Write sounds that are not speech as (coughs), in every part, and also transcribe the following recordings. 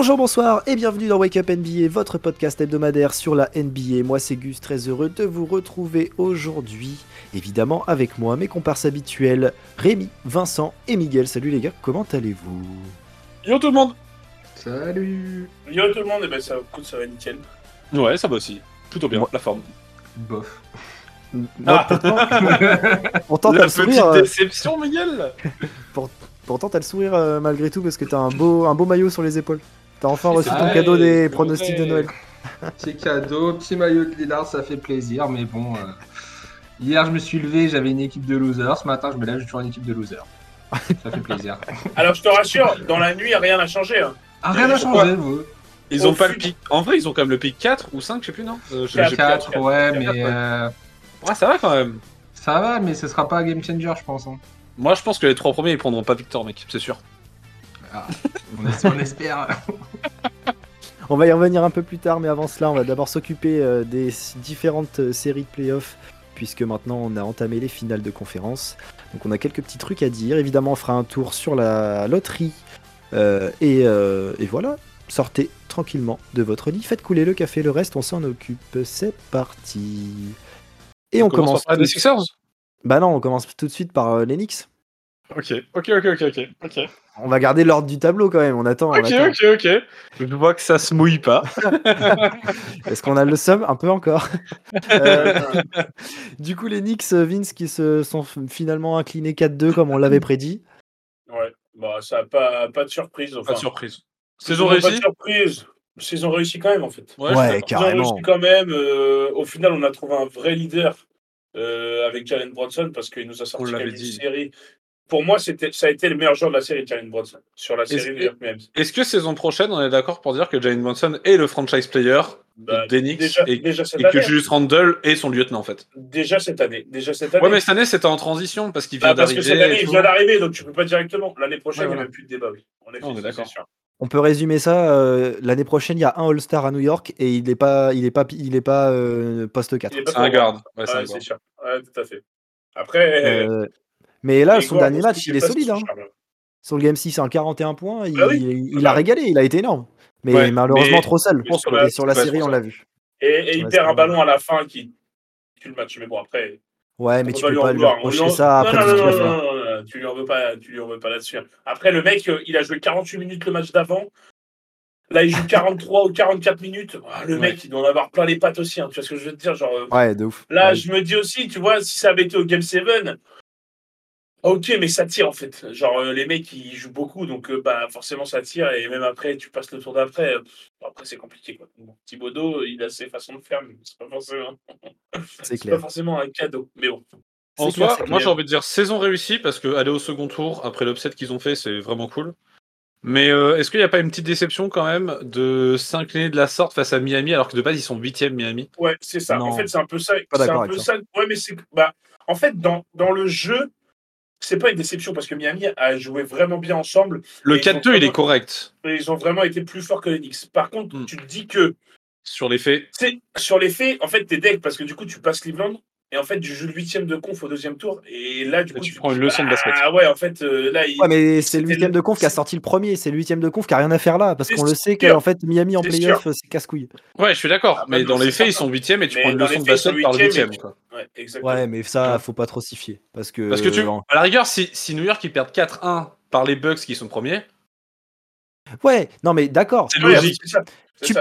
Bonjour, bonsoir et bienvenue dans Wake Up NBA, votre podcast hebdomadaire sur la NBA. Moi c'est Gus, très heureux de vous retrouver aujourd'hui. Évidemment avec moi, mes comparses habituels, Rémi, Vincent et Miguel. Salut les gars, comment allez-vous? Yo tout le monde Salut Yo tout le monde, et ben ça, écoute, ça va nickel. Ouais, ça va aussi. Plutôt bien, Moi- la forme. Bof. Pourtant, (laughs) pourtant, t'as la le petite sourire, euh, déception, Miguel (laughs) pourtant, t'as le sourire euh, malgré tout parce que t'as un beau, un beau maillot sur les épaules. T'as enfin reçu ton cadeau des pronostics de. Noël. (laughs) Petit cadeau, petit maillot de Lillard, ça fait plaisir, mais bon. euh, Hier, je me suis levé, j'avais une équipe de losers. Ce matin, je me lève, j'ai toujours une équipe de losers. Ça fait plaisir. (laughs) Alors je te rassure, dans la nuit, rien n'a changé. Hein. Ah, rien n'a changé, vous. Ils Au ont pas le pic. En vrai, ils ont quand même le pic 4 ou 5, je sais plus, non Euh, je- Quatre. j'ai- 4, quatre, ouais, quatre, mais ouais. euh, Ouais, ça va quand même. ça va, mais ce sera pas un game changer, je pense. hein. Moi, je pense que les trois premiers, ils prendront pas Victor, mec, c'est sûr. On, es- on espère. On va y revenir un peu plus tard, mais avant cela, on va d'abord s'occuper euh, des différentes euh, séries de playoffs, puisque maintenant on a entamé les finales de conférence. Donc on a quelques petits trucs à dire. Évidemment, on fera un tour sur la loterie. Euh, et, euh, et voilà, sortez tranquillement de votre lit, faites couler le café, le reste on s'en occupe. C'est parti. Et on, commence. par tout- des Sixers Bah non, on commence tout de suite par euh, les Knicks. Ok, ok, ok, ok, ok. Ok, On va garder l'ordre du tableau quand même. On attend. on ok, attend. ok, ok. Je vois que ça se mouille pas. (laughs) Est-ce qu'on a le seum Un peu encore? Euh, du coup, les Knicks, euh, Vince, qui se sont finalement inclinés 4-2 comme on l'avait prédit. Ouais, bah ça a pas, pas de surprise. Enfin, Pas de surprise. Ils Saison ont Pas de réussie? surprise. Saison réussie quand même en fait. Ouais, Ouais, d'accord. Ils ont carrément. réussi quand même. euh, au final, on a trouvé un vrai leader euh, avec Jalen Bronson parce qu'il nous a sorti quand l'avait même une série. Pour moi, c'était, ça a été le meilleur joueur de la série, Jalen Bronson, sur la série Est-ce que- Rams. Est-ce que saison prochaine, on est d'accord pour dire que Jalen Bronson est le franchise player Bah, des déjà, et, déjà cette et que année. Julius Randle est son lieutenant en fait? Déjà cette année. Déjà cette année. Ouais, mais cette année, c'était en transition parce qu'il vient Ah, parce que cette d'arriver. année, il vient d'arriver, donc tu peux pas directement. L'année prochaine, Ouais, il n'y a même plus de débat, oui. En effet, On est d'accord. c'est sûr. On peut résumer ça. euh, L'année prochaine, il y a un All-Star à New York et il n'est pas, il est pas, il est pas euh, poste 4. Il est pas C'est un garde. Ouais, un c'est sûr. Ouais, tout à fait. Après, Euh, mais là, son dernier match, il est solide. son Hein. Sur le Game 6, un 41 points. Il, Bah oui. il- il a régalé. Il a été énorme. Mais Ouais, malheureusement, mais- trop seul. sur la- sur la série, on l'a vu. Et, et il perd un ballon à la fin qui tue le match. Mais bon, après, Ouais, mais tu peux pas lui reprocher ça après non, tout non, non, tu lui en veux pas, tu lui en veux pas là-dessus. Après, le mec, euh, il a joué 48 minutes le match d'avant. Là, il joue (laughs) 43 ou 44 minutes. Ah, le Ouais. mec, il doit en avoir plein les pattes aussi. hein. Tu vois ce que je veux te dire genre, euh, Ouais, de ouf. Là, Ouais. je me dis aussi, tu vois, si ça avait été au Game 7, ok, mais ça tire en fait. Genre, euh, les mecs, ils jouent beaucoup, donc euh, bah, forcément, ça tire. Et même après, tu passes le tour d'après. euh, après, c'est compliqué. Quoi. Bon, Thibodeau, il a ses façons de faire, mais c'est pas forcément, (laughs) C'est c'est clair. pas forcément un cadeau. Mais bon. En clair, soi, c'est moi clair. j'ai envie de dire saison réussie parce que aller au second tour après l'upset qu'ils ont fait, c'est vraiment cool. Mais euh, est-ce qu'il n'y a pas une petite déception quand même de s'incliner de la sorte face à Miami alors que de base ils sont 8 Miami? Ouais, c'est ça. Non. En fait, c'est un peu ça. Pas C'est un peu ça. ça. Ouais, mais c'est. Bah, en fait, dans, dans le jeu, c'est pas une déception parce que Miami a joué vraiment bien ensemble. Le Et ils ont 4-2 il est correct ils ont vraiment été plus forts que les Knicks. Par contre, Mm. tu te dis que sur les faits. C'est sur les faits, en fait, t'es deck parce que du coup, tu passes Cleveland et en fait, tu joues le huitième de conf au deuxième tour et là, du coup, tu prends une leçon de basket. Ah ouais, en fait, euh, là, il... Ouais, mais c'est le huitième de conf qui a sorti le premier. C'est le huitième de conf qui a rien à faire là. Parce qu'on le sait qu'en fait, Miami en playoff, c'est casse-couille. Ouais, je suis d'accord. Ah, mais bah, dans non, les faits, ils sont 8 et tu Mais prends une dans leçon de basket par le huitième, 8 quoi. ouais, exactement. Ouais, mais ça, faut pas trop s'y fier. Parce que. Parce que tu, à la rigueur, si, si New York ils perdent 4-1 par les Bucks qui sont premiers, Ouais, non, mais d'accord. C'est logique.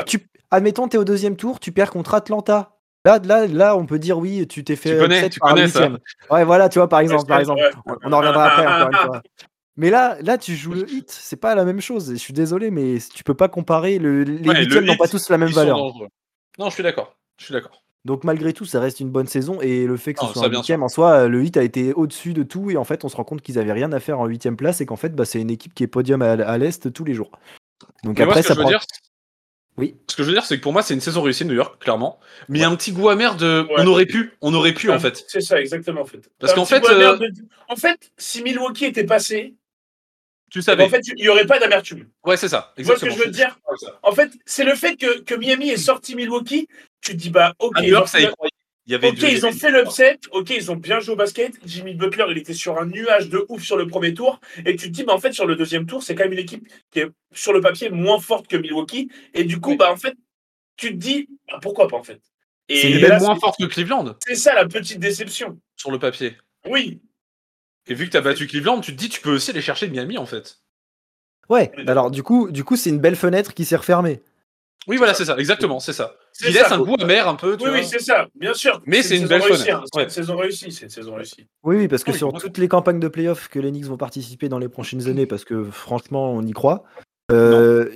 Tu, admettons, t'es au deuxième tour, tu perds contre Atlanta. Là, là, là, on peut dire oui, tu t'es fait Tu connais, tu par connais ça. Ouais, voilà, tu vois, par exemple, par exemple. On, on en reviendra après, encore une fois. (laughs) Mais là, là, tu joues le hit, c'est pas la même chose. Je suis désolé, mais tu peux pas comparer. Le, les Ouais, le huitièmes n'ont pas tous la même valeur. Non, je suis d'accord. Je suis d'accord. Donc malgré tout, ça reste une bonne saison et le fait que ce soit un huitième en soi, le hit a été au-dessus de tout et en fait, on se rend compte qu'ils avaient rien à faire en huitième place et qu'en fait, bah, c'est une équipe qui est podium à, à l'est tous les jours. Donc Mais moi, après, ce que ça je veux prend. dire, Oui. Ce que je veux dire, c'est que pour moi, c'est une saison réussie de New York, clairement. Mais il y a un petit goût amer de. Ouais. On aurait pu, on aurait pu, en fait. C'est ça, exactement, en fait. Parce qu'en fait, euh, de- En fait, si Milwaukee était passé, Tu en savais. fait, il n'y aurait pas d'amertume. Ouais, c'est ça. Tu vois ce que Exactement. je veux dire? En fait, c'est le fait que, que Miami est sorti Milwaukee, tu te dis, bah, ok, À New York, donc, ça y. Il y avait Ok, deux- ils ont fait l'upset. Ok, ils ont bien joué au basket. Jimmy Butler, il était sur un nuage de ouf sur le premier tour. Et tu te dis, bah, en fait, sur le deuxième tour, c'est quand même une équipe qui est sur le papier moins forte que Milwaukee. Et du coup, Oui. bah, en fait, tu te dis, bah, pourquoi pas, en fait. C'est là, même moins forte que Cleveland c'est ça la petite déception. sur le papier. Oui. Et vu que t'as battu Cleveland, tu te dis tu peux aussi aller chercher Miami en fait. Ouais, Oui, alors du coup, du coup, c'est une belle fenêtre qui s'est refermée. Oui, voilà, c'est ça, exactement, c'est ça. C'est Qui laisse ça. un goût amer un peu, tu Oui, vois. oui, c'est ça, bien sûr. Mais c'est une saison belle réussie, fenêtre, hein. C'est ouais. une saison réussie, c'est une saison réussie. Oui, oui, parce que Oui, sur toutes les campagnes de playoffs que les Knicks vont participer dans les prochaines années, parce que franchement, on y croit. euh,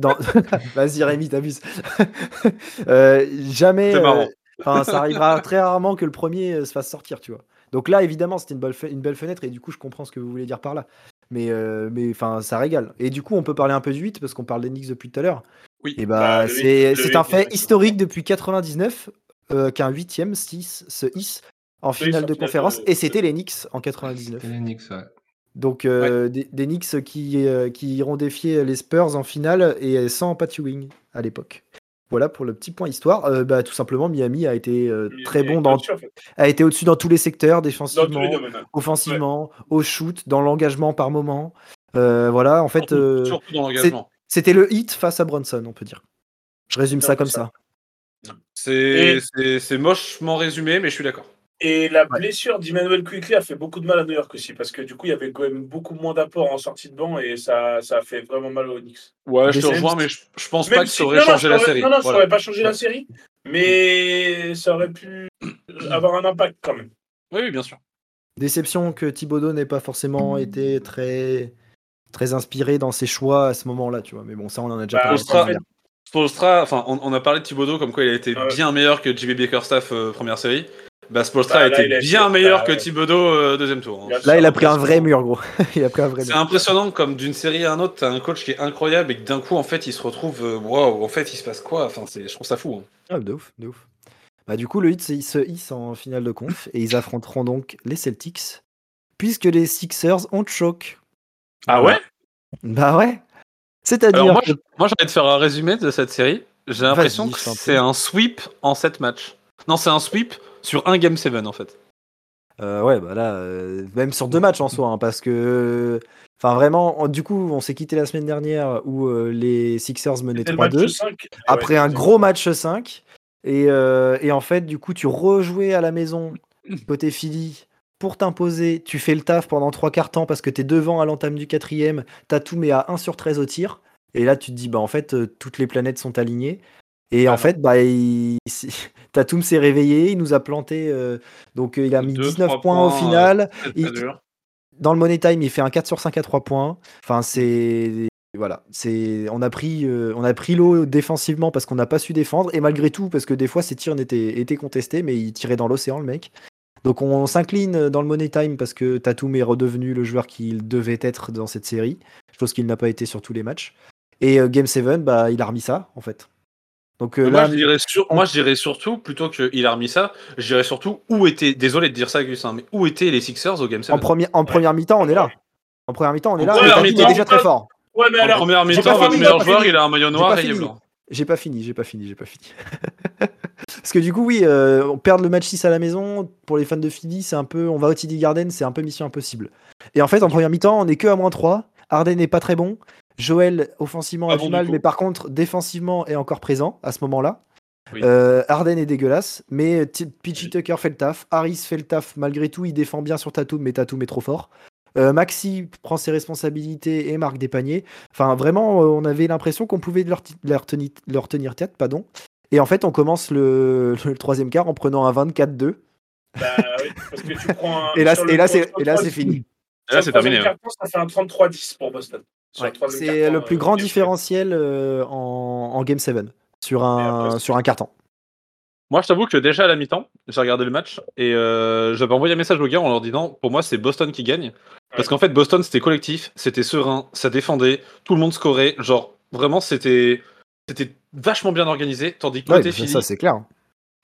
dans... (laughs) Vas-y Rémi, t'abuses. (laughs) Euh, jamais. C'est marrant. euh, Enfin, ça arrivera très rarement que le premier euh, se fasse sortir, tu vois. Donc là, évidemment, c'était une belle, une belle fenêtre et du coup, je comprends ce que vous voulez dire par là. Mais, euh, mais enfin, ça régale. Et du coup, on peut parler un peu du 8 parce qu'on parle des Knicks depuis tout à l'heure. Oui. Et bah, Bah, le c'est un fait historique depuis 99 euh, qu'un huitième se hisse- se hisse en finale de conférence de- et c'était les Knicks en 99. C'est les Knicks, ouais. Donc euh, des, des Knicks qui, euh, qui iront défier les Spurs en finale et sans Pat Ewing à l'époque. Voilà pour le petit point histoire. Euh, bah, tout simplement, Miami a été euh, très bon, dans, en fait. a été au-dessus dans tous les secteurs, défensivement, les domaines. hein. offensivement, au shoot, dans l'engagement par moment. Euh, voilà, en fait, Surtout, euh, surtout dans l'engagement. C'était le hit face à Bronson, on peut dire. Je résume ça comme ça. ça. C'est Et- mochement résumé, mais je suis d'accord. Et la blessure d'Emmanuel Quickly a fait beaucoup de mal à New York aussi, parce que du coup, il y avait quand même beaucoup moins d'apports en sortie de banc et ça, ça a fait vraiment mal aux Knicks. Ouais, je te rejoins, mais je, je pense Même pas que si- ça aurait non, non, changé la aurait- série. Non, non, ça aurait pas changé la série, mais ça aurait pu avoir un impact quand même. Oui, oui, bien sûr. Déception que Thibodeau n'ait pas forcément été très, très inspiré dans ses choix à ce moment-là, tu vois. Mais bon, ça, on en a déjà Bah, parlé. Spolstra, enfin, on, on a parlé de Thibodeau comme quoi il a été Ah ouais. bien meilleur que JB Bickerstaff euh, première série. Bah, Spolstra Bah, a été a bien meilleur bah, que. Thibodeau euh, deuxième tour. hein. Là, il a pris un vrai mur, gros. (laughs) il a pris un vrai C'est impressionnant comme d'une série à un autre, t'as un coach qui est incroyable et que d'un coup, en fait, il se retrouve. euh, Waouh, en fait, il se passe quoi? Enfin, c'est, je trouve ça fou. hein. Ah, de ouf, de ouf. Bah, du coup, le hit se- se hisse en finale de conf et ils affronteront donc les Celtics, puisque les Sixers ont choc. Ah ouais? Bah ouais. C'est-à-dire. Moi, que- je- moi, j'ai envie de faire un résumé de cette série. J'ai l'impression que c'est un sweep en 7 matchs. Non, c'est un sweep sur un Game 7 en fait. Euh, ouais, bah là, euh, même sur deux matchs en soi, hein, parce que. Enfin, vraiment, on- du coup, on s'est quitté la semaine dernière où euh, les Sixers menaient c'était le match 3-2. 5. après un gros match 5. Et, euh, et en fait, du coup, tu rejouais à la maison côté Philly pour t'imposer. Tu fais le taf pendant trois quarts temps parce que tu es devant à l'entame du quatrième. Tu as tout mais à 1 sur 13 au tir. Et là, tu te dis, bah en fait, euh, toutes les planètes sont alignées. Et Ah en fait, bah, il... (laughs) Tatum s'est réveillé, il nous a planté. euh, donc, euh, il a mis Deux, 19 trois points, au final. Il-. Dans le Money Time, il fait un 4 sur 5 à 3 points. Enfin, c'est. Voilà, c'est on a pris euh, on a pris l'eau défensivement parce qu'on n'a pas su défendre et malgré tout parce que des fois ses tirs étaient, étaient contestés mais il tirait dans l'océan le mec. Donc on s'incline dans le money time parce que Tatum est redevenu le joueur qu'il devait être dans cette série, chose qu'il n'a pas été sur tous les matchs. Et euh, Game 7, bah il a remis ça en fait. Donc euh, moi, là, je dirais sur- on- moi, je dirais surtout, plutôt qu'il a remis ça, je dirais surtout où étaient, désolé de dire ça, Gus, hein, mais où étaient les Sixers au Game 7 en, première en première mi-temps on est là. En première mi-temps on est là. Tatum est déjà très fort. Ouais, mais En alors. première mi-temps, votre meilleur joueur, fini. il a un maillot noir pas et il est fini. blanc. J'ai pas fini, j'ai pas fini, j'ai pas fini. (laughs) Parce que du coup, oui, euh, on perd le match 6 à la maison. Pour les fans de Philly, c'est un peu. On va au TD Garden, c'est un peu mission impossible. Et en fait, en première mi-temps, on est que à moins 3. Harden n'est pas très bon. Joel, offensivement, a bon du mal, mais par contre, défensivement, est encore présent à ce moment-là. Oui. Euh, Harden est dégueulasse, mais T- P.J. Tucker fait le taf. Harris fait le taf malgré tout. Il défend bien sur Tatum, mais Tatum est trop fort. Euh, Maxi prend ses responsabilités et marque des paniers. Enfin, vraiment, euh, on avait l'impression qu'on pouvait leur, ti- leur, teni- leur tenir tête. Pardon. Et en fait, on commence le, (laughs) le troisième quart en prenant un 24-2. Bah oui, parce que tu prends un- Et là, et là, c'est et là, c'est fini. Et là, c'est terminé. ouais. Ça fait un 33-10 pour Boston. Ouais, C'est le plus euh, grand Game différentiel euh, en, en Game 7 sur un, après, sur un carton. Moi, je t'avoue que déjà à la mi-temps, j'ai regardé le match et euh, j'avais envoyé un message aux gars en leur disant pour moi, c'est Boston qui gagne. Parce Ouais. qu'en fait, Boston, c'était collectif, c'était serein, ça défendait, tout le monde scorait. Genre, vraiment, c'était c'était vachement bien organisé. Tandis que Ouais, côté ça, Philly, ça, c'est clair.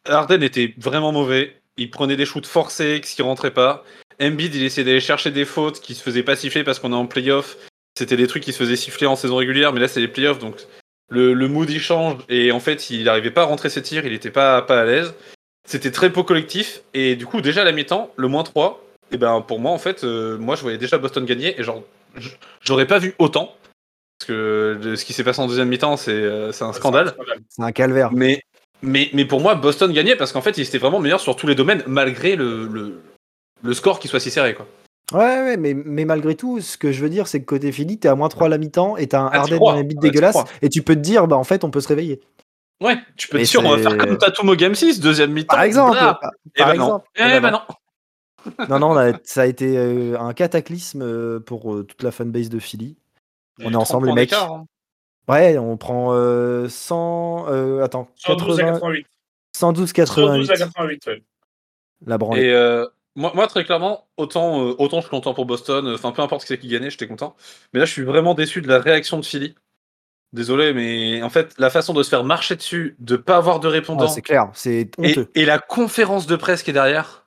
Harden était vraiment mauvais. Il prenait des shoots forcés qui rentraient pas. Embiid, il essayait d'aller chercher des fautes qui se faisaient pas siffler parce qu'on est en playoff. C'était des trucs qui se faisaient siffler en saison régulière, mais là, c'est les playoffs, donc le, le mood il change. Et en fait, il n'arrivait pas à rentrer ses tirs, il était pas, pas à l'aise. c'était très peu collectif. Et du coup, déjà à la mi-temps, le moins 3, et ben pour moi, en fait, euh, moi je voyais déjà Boston gagner et genre, j'aurais pas vu autant. Parce que de- ce qui s'est passé en deuxième mi-temps, c'est euh, c'est un scandale. C'est un calvaire. Mais, mais, mais pour moi, Boston gagnait parce qu'en fait, ils étaient vraiment meilleurs sur tous les domaines, malgré le, le, le score qui soit si serré. Quoi. Ouais, ouais, mais, mais malgré tout, ce que je veux dire, c'est que côté Philly, t'es à moins 3 à la mi-temps et t'as un Ah, Harden dans les bits Ouais, tu dégueulasse. Et tu peux te dire, bah en fait, on peut se réveiller. Ouais, tu peux Mais te dire, on va faire comme Tatum au Game 6, deuxième mi-temps. Par exemple. par- Eh par ben exemple. Eh ben non. non. Non, ça a été euh, un cataclysme euh, pour toute la fanbase de Philly. On est ensemble, les mecs. hein. Ouais, on prend euh, 100. euh, attends, 112 à 80, 88. 112 112 à 88. 88, ouais. La branlée. Et euh, moi, moi, très clairement, autant, euh, autant je suis content pour Boston, euh, enfin peu importe qui c'est qui gagnait, j'étais content. Mais là, je suis vraiment déçu de la réaction de Philly. Désolé, mais en fait, la façon de se faire marcher dessus, de pas avoir de Ah, répondants, c'est clair, c'est et, honteux. et la conférence de presse qui est derrière.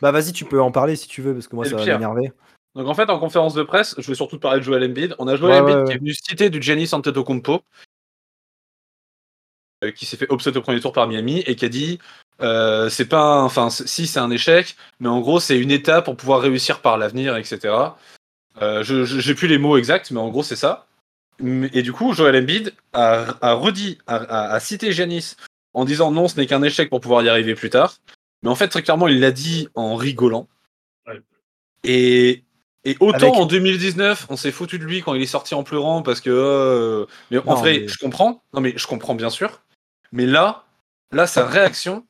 Bah vas-y, tu peux en parler si tu veux, parce que moi ça va m'énerver. Donc en fait, en conférence de presse, je vais surtout parler de Joel Embiid. On a Joel Ouais, Embiid ouais, qui est venu citer du Giannis Antetokounmpo, euh, qui s'est fait upset au premier tour par Miami et qui a dit euh, c'est pas, un- enfin si c'est un échec, mais en gros c'est une étape pour pouvoir réussir par l'avenir, etc. Euh, je j'ai plus les mots exacts, mais en gros c'est ça. Et du coup, Joel Embiid a, a redit, a, a- a cité Giannis en disant non, ce n'est qu'un échec pour pouvoir y arriver plus tard. Mais en fait, très clairement, il l'a dit en rigolant. Ouais. Et, et autant Avec- en 2019, on s'est foutu de lui quand il est sorti en pleurant parce que. euh, mais en Non, vrai, mais- je comprends. Non, mais je comprends bien sûr. Mais là, là, sa réaction,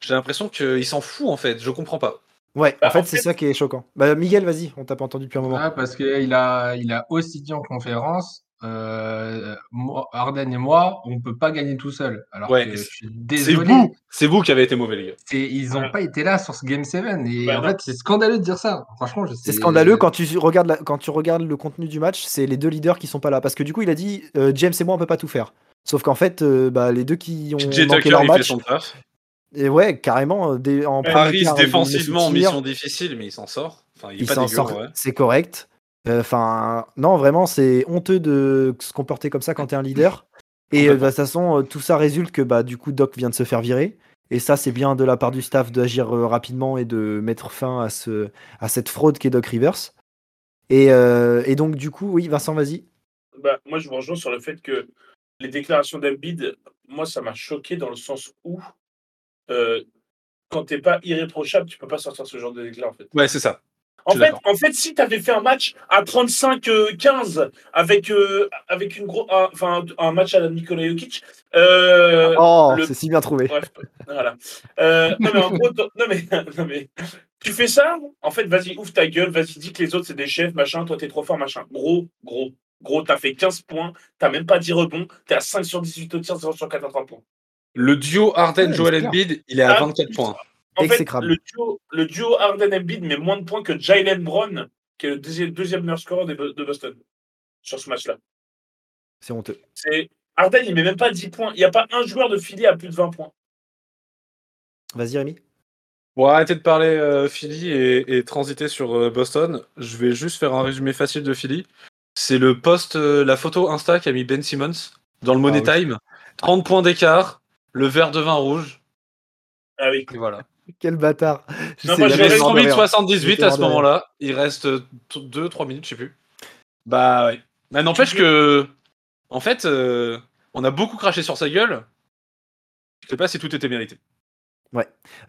j'ai l'impression qu'il s'en fout en fait. Je comprends pas. Ouais, Bah, en fait, en c'est fait- ça qui est choquant. Bah Miguel, vas-y, on t'a pas entendu depuis un moment. Ouais, parce qu'il a, il a aussi dit en conférence, euh, moi, Arden et moi, on peut pas gagner tout seul. Alors Ouais, que je c'est- suis C'est désolé. vous, c'est vous qui avez été mauvais, les gars. c'est- Ils n'ont Ouais. pas été là sur ce Game 7. Et Bah en non. fait, c'est scandaleux de dire ça. Franchement, je C'est scandaleux quand tu regardes la- quand tu regardes le contenu du match, c'est les deux leaders qui sont pas là parce que du coup il a dit euh, James et moi on peut pas tout faire. Sauf qu'en fait euh, bah, les deux qui ont PJ manqué Tucker, leur match et ouais carrément des- en met défensivement, tirs, mission difficile, mais il s'en sort. Enfin, il il pas s'en sort, ouais. c'est correct. Enfin non vraiment c'est honteux de se comporter comme ça quand t'es un leader. Et euh, de toute façon euh, tout ça résulte que bah du coup Doc vient de se faire virer. Et ça, c'est bien de la part du staff d'agir euh, rapidement et de mettre fin à, ce, à cette fraude qu'est Doc Rivers. Et, euh, et donc, du coup, oui, Vincent, vas-y. Bah, moi, je vous rejoins sur le fait que les déclarations d'Embiid, moi, ça m'a choqué dans le sens où, euh, quand t'es pas irréprochable, tu peux pas sortir ce genre de déclaration. En fait, Ouais, c'est ça. En fait, en fait si tu avais fait un match à 35-15 avec, euh, avec une gros, un, enfin, un match à la Nikola Jokic, euh, Oh, le- c'est si bien trouvé. Bref, voilà. Euh, non, mais en gros, non, mais, (laughs) non, mais tu fais ça, en fait, vas-y, ouvre ta gueule, vas-y, dis que les autres, c'est des chefs, machin, toi, t'es trop fort, machin. Gros, gros, gros, t'as fait 15 points, t'as même pas 10 rebonds, t'es à 5 sur 18 au tir, 0 sur 4 à 3 points. Le duo Ouais, Harden-Joel clair. Embiid, il est à Ah, 24 points. En fait, le duo, le duo Harden-Embiid met moins de points que Jalen Brown, qui est le deuxième, deuxième meilleur scoreur de Boston, sur ce match-là. C'est honteux. C'est Harden, il met même pas 10 points. Il n'y a pas un joueur de Philly à plus de 20 points. Vas-y, Rémi. Bon, arrêtez de parler euh, Philly et, et transiter sur euh, Boston. Je vais juste faire un résumé facile de Philly. C'est le post, euh, la photo Insta qu'a mis Ben Simmons dans le Money Ah oui. Time. 30 points d'écart, le verre de vin rouge. Ah oui. Et voilà. Quel bâtard. Je Non, sais, moi, Il je rien. 78 J'étais à ce moment-là. Il reste 2-3 minutes, je sais plus. Bah ouais. Mais n'empêche que, en fait, euh, on a beaucoup craché sur sa gueule. Je sais pas si tout était mérité.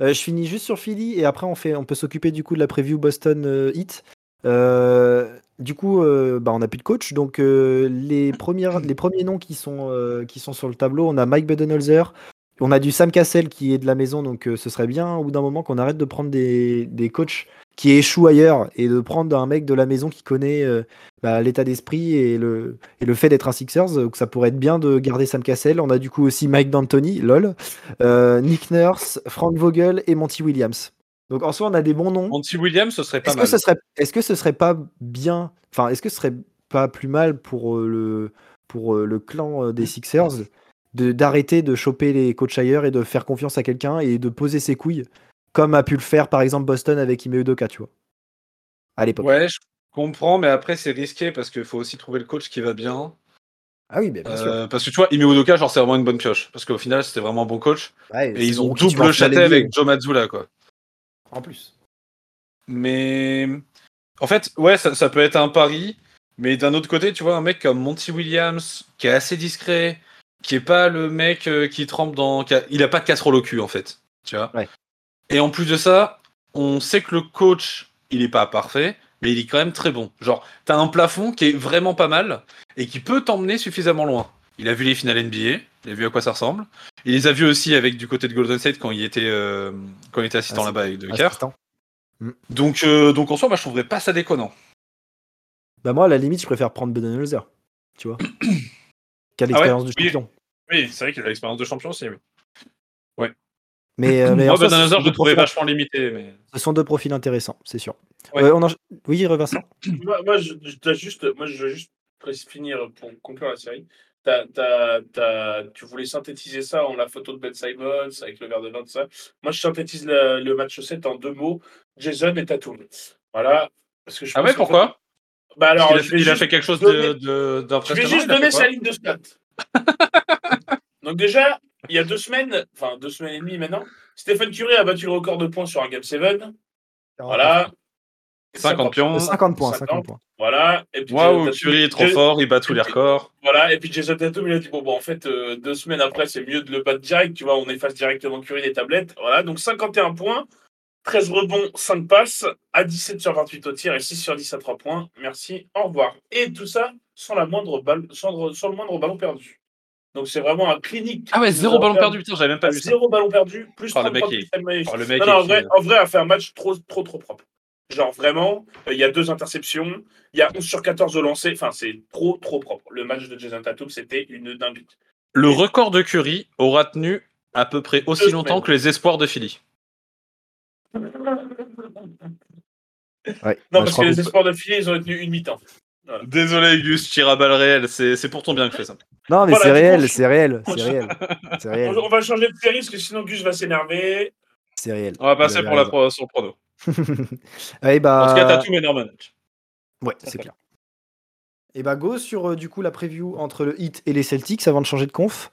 Euh, je finis juste sur Philly et après on, fait, on peut s'occuper du coup de la preview Boston euh, Heat. Euh, du coup, euh, bah, on n'a plus de coach. Donc euh, les, premières, les premiers noms qui sont, euh, qui sont sur le tableau, on a Mike Budenholzer. On a du Sam Cassell qui est de la maison, donc euh, ce serait bien au bout d'un moment qu'on arrête de prendre des, des coachs qui échouent ailleurs et de prendre un mec de la maison qui connaît euh, bah, l'état d'esprit et le, et le fait d'être un Sixers. Donc ça pourrait être bien de garder Sam Cassell. On a du coup aussi Mike D'Antoni, lol, euh, Nick Nurse, Frank Vogel et Monty Williams. Donc en soi, on a des bons noms. Monty Williams, ce serait pas Est-ce mal. que ce serait, est-ce que ce serait pas bien, enfin, est-ce que ce serait pas plus mal pour euh, le, pour euh, le clan euh, des Sixers d'arrêter de choper les coachs ailleurs et de faire confiance à quelqu'un et de poser ses couilles, comme a pu le faire par exemple Boston avec Ime Udoka, tu vois, à l'époque. Ouais, je comprends, mais après c'est risqué parce qu'il faut aussi trouver le coach qui va bien. Ah oui, mais bien sûr. Euh, parce que tu vois, Ime Udoka, genre, c'est vraiment une bonne pioche. Parce qu'au final, c'était vraiment un bon coach. Ouais, Et ils ont bon double chaté avec Joe Mazzulla, quoi. En plus. Mais en fait, ouais, ça, ça peut être un pari. Mais d'un autre côté, tu vois, un mec comme Monty Williams, qui est assez discret, qui est pas le mec euh, qui trempe dans. qui a- Il a pas de casserole au cul, en fait. Tu vois. Ouais. Et en plus de ça, on sait que le coach, il est pas parfait, mais il est quand même très bon. Genre, t'as un plafond qui est vraiment pas mal et qui peut t'emmener suffisamment loin. Il a vu les finales NBA, il a vu à quoi ça ressemble. Il les a vus aussi avec du côté de Golden State quand il était, euh, quand il était assistant Assi- là-bas avec De. Assistant. Donc, euh, donc en soi, moi, je trouverais pas ça déconnant. Bah moi, à la limite, je préfère prendre Budenholzer. Tu vois (clears throat) Quelle expérience de Oui. champion. Oui, c'est vrai qu'il a l'expérience de champion aussi. Oui. Mais, euh, mais en soi, Budenholzer, sont je le trouvais vachement limité. Mais... Ce sont deux profils intéressants, c'est sûr. Ouais. Euh, on en- Oui, Vincent (coughs) Moi, moi, je, je juste, moi, je veux juste finir pour conclure la série. T'as- t'as- t'as- tu voulais synthétiser ça en la photo de Ben Simons avec le verre de vin, tout ça. Moi, je synthétise le, le match 7 en deux mots Jason et Tatum. Voilà. Parce que je Ah ouais, pourquoi? Bah alors, il a, fait quelque chose de- Je vais d'impressionnant. juste donner sa ligne de stats. (laughs) Donc déjà, il y a deux semaines, enfin deux semaines et demie maintenant, Stephen Curry a battu le record de points sur un Game 7. Voilà. 50 pions. 50 points, 50. 50 points. Voilà. Et puis, Waouh, Curry est trop fort, il bat tous les records. Voilà. Et puis Jason Tatum, il a dit bon, bon en fait, euh, deux semaines après, c'est mieux de le battre direct. Tu vois, on efface directement Curry des tablettes. Voilà. Donc 51 points, 13 rebonds, 5 passes, à 17 sur 28 au tir et 6 sur 10 à 3 points. Merci. Au revoir. Et tout ça sans la moindre balle, sans, sans le moindre ballon perdu. Donc c'est vraiment un clinique. Ah ouais, qui zéro ballon perdu, putain, j'avais même pas vu ça. Zéro ballon perdu, plus Oh, le 33 mec Maïs. Oh, le mec Non, non, en vrai, qui- en vrai, a fait un match trop, trop, trop propre. Genre vraiment, euh, il y a deux interceptions, il y a 11 sur 14 au lancer. Enfin, c'est trop, trop propre. Le match de Jason Tatum, c'était une dinguerie. Le record de Curry aura tenu à peu près aussi Deux longtemps semaines. que les espoirs de Philly. Ouais, Non, parce que les espoirs de Philly, ils ont tenu une mi-temps. Désolé, Gus, tire à balles réelles, c'est c'est pour ton bien que je fais ça. Non, mais Voilà, c'est réel, c'est réel, c'est réel. On va changer de série parce que sinon Gus va s'énerver. c'est réel. On va passer pour la raison. pro, sur le prono. (laughs) Eh bah... En tout cas, Tatum et Norman. Ouais, c'est clair. Et bah go sur euh, du coup la preview entre le Heat et les Celtics avant de changer de conf.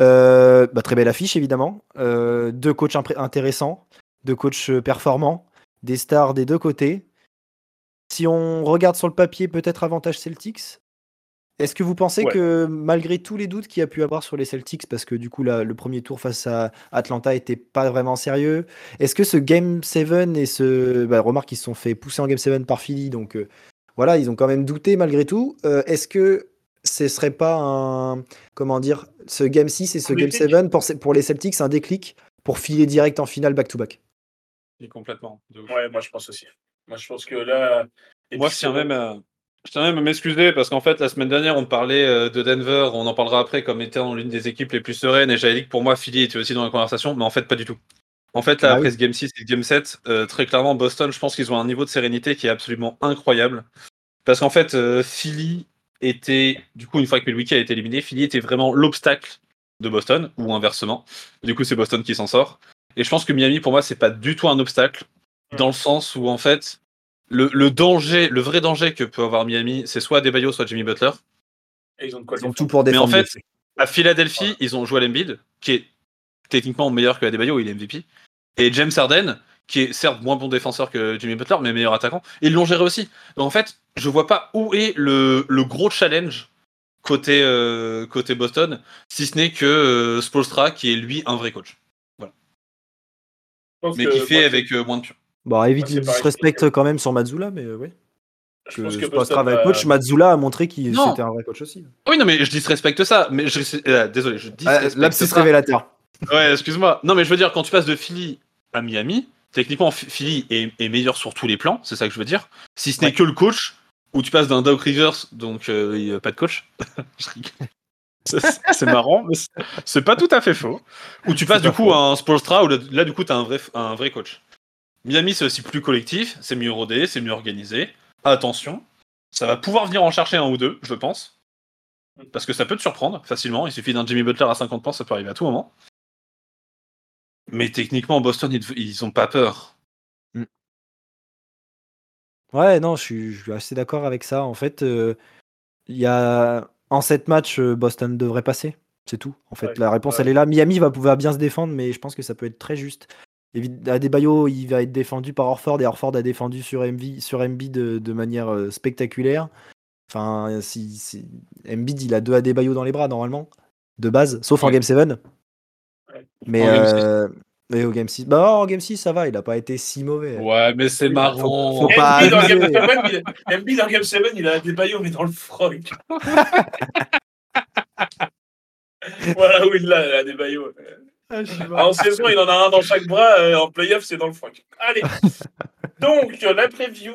Euh, bah, très belle affiche évidemment. Euh, deux coachs intéressants, deux coachs euh, performants, des stars des deux côtés. Si on regarde sur le papier, peut-être avantage Celtics. Est-ce que vous pensez Ouais. que malgré tous les doutes qu'il y a pu avoir sur les Celtics, parce que du coup la- le premier tour face à Atlanta était pas vraiment sérieux, est-ce que ce Game 7 et ce... Bah, remarque qu'ils se sont fait pousser en Game 7 par Philly, donc euh, voilà, ils ont quand même douté malgré tout. Euh, Est-ce que ce serait pas un. Comment dire Ce Game 6 et ce Game déclic. 7 pour, pour les Celtics, un déclic pour filer direct en finale back-to-back? Oui, Complètement. Ouais, moi je pense aussi. Moi je pense que là. et Moi, puis, je tiens c'est même à, je tiens même à m'excuser parce qu'en fait, la semaine dernière, on parlait euh, de Denver, on en parlera après comme étant l'une des équipes les plus sereines et j'avais dit que pour moi, Philly était aussi dans la conversation, mais en fait, pas du tout. En fait, là, Ah après oui. ce Game 6 et ce Game 7, euh, très clairement, Boston, je pense qu'ils ont un niveau de sérénité qui est absolument incroyable. Parce qu'en fait, euh, Philly était, du coup, une fois que Milwaukee a été éliminé, Philly était vraiment l'obstacle de Boston, ou inversement. Du coup, c'est Boston qui s'en sort. Et je pense que Miami, pour moi, c'est pas du tout un obstacle, dans le sens où, en fait, le, le danger, le vrai danger que peut avoir Miami, c'est soit Adebayo, soit Jimmy Butler. Et ils ont de quoi Ils ont défendre. tout pour Mais en défendre. fait, à Philadelphie, ils ont Joel Embiid, qui est techniquement meilleur que Adebayo, il est MVP. Et James Harden, qui est certes moins bon défenseur que Jimmy Butler, mais meilleur attaquant. Et ils l'ont géré aussi. Donc en fait, je vois pas où est le, le gros challenge côté, euh, côté Boston, si ce n'est que euh, Spoelstra, qui est lui un vrai coach. Pense Mais qui fait moi, avec euh, moins de pions. Bon, évite c'est le pareil. disrespect quand même sur Mazzula, mais euh, oui. Je Que pense que Boston coach, Mazzula a montré qu'il c'était un vrai coach aussi. Oui, non, mais je disrespecte ça. Mais je, euh, désolé, je Ah, disrespecte ça. révélateur. Ouais, excuse-moi. Non, mais je veux dire, quand tu passes de Philly à Miami, techniquement, Ph- Philly est, est meilleur sur tous les plans, c'est ça que je veux dire. Si ce n'est Ouais. que le coach, où tu passes d'un Doc Rivers, donc euh, il y a pas de coach. (laughs) C'est- marrant, mais c'est- pas tout à fait faux. Où tu passes du pas coup faux. à un Spolstra, où là, là, du coup, tu as un vrai, un vrai coach. Miami, c'est aussi plus collectif, c'est mieux rodé, c'est mieux organisé. Attention, ça va pouvoir venir en chercher un ou deux, je pense. Parce que ça peut te surprendre facilement. Il suffit d'un Jimmy Butler à 50 points, ça peut arriver à tout moment. Mais techniquement, Boston, ils, ils ont pas peur. Ouais, non, je suis, je suis assez d'accord avec ça. En fait, euh, il y a En 7 matchs, euh, Boston devrait passer. C'est tout. En fait, Ouais, la réponse, ouais. elle est là. Miami va pouvoir bien se défendre, mais je pense que ça peut être très juste. Adebayo, il va être défendu par Orford et Orford a défendu sur Embiid de, de manière euh, spectaculaire. Enfin, si, si- Embiid, il a deux Adebayo dans les bras normalement, de base, sauf en. Game 7. Ouais. Mais, En Game 6. euh, mais au Game 6, bah, en Game 6, ça va, il a pas été si mauvais. Ouais, mais c'est Faut- marrant. faut pas Embiid en abuser. Game 7, il- Embiid en Game 7, il a des baillots, mais dans le froc. (laughs) voilà où il l'a, il a des baillots. Ah. Ah, en saison, il en a un dans chaque bras. euh, en playoff, c'est dans le froc. Allez. (laughs) Donc, la preview.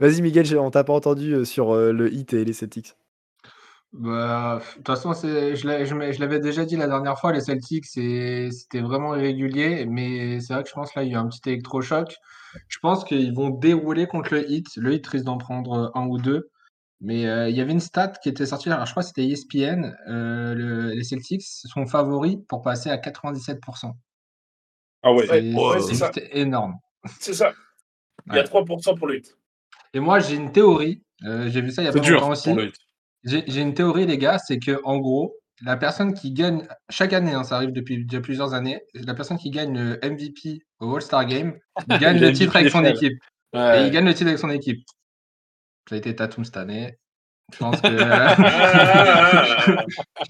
Vas-y, Miguel, on t'a pas entendu euh, sur euh, le hit et les Celtics. Bah, de toute façon, c'est, je l'ai- je m'ai- je l'avais déjà dit la dernière fois, les Celtics, c'est- c'était vraiment irrégulier, mais c'est vrai que je pense là, il y a eu un petit électrochoc. Je pense qu'ils vont dérouler contre le Heat. Le Heat risque d'en prendre un ou deux. Mais euh, il y avait une stat qui était sortie, alors je crois que c'était ESPN, euh, le- les Celtics sont favoris pour passer à 97%. Ah ouais. C'est Ouais, ouais, c'est c'est ça. juste énorme. C'est ça. Il y a Ouais. 3% pour le 8. Et moi, j'ai une théorie, euh, j'ai vu ça il y a C'est pas dur longtemps aussi. pour le Heat. J'ai une théorie, les gars, c'est que en gros, la personne qui gagne chaque année, hein, ça arrive depuis déjà plusieurs années, la personne qui gagne le MVP au All-Star Game (laughs) gagne le titre avec son équipe. Et il gagne le titre avec son équipe. Ça a été Tatum cette année. Je pense que, (laughs) je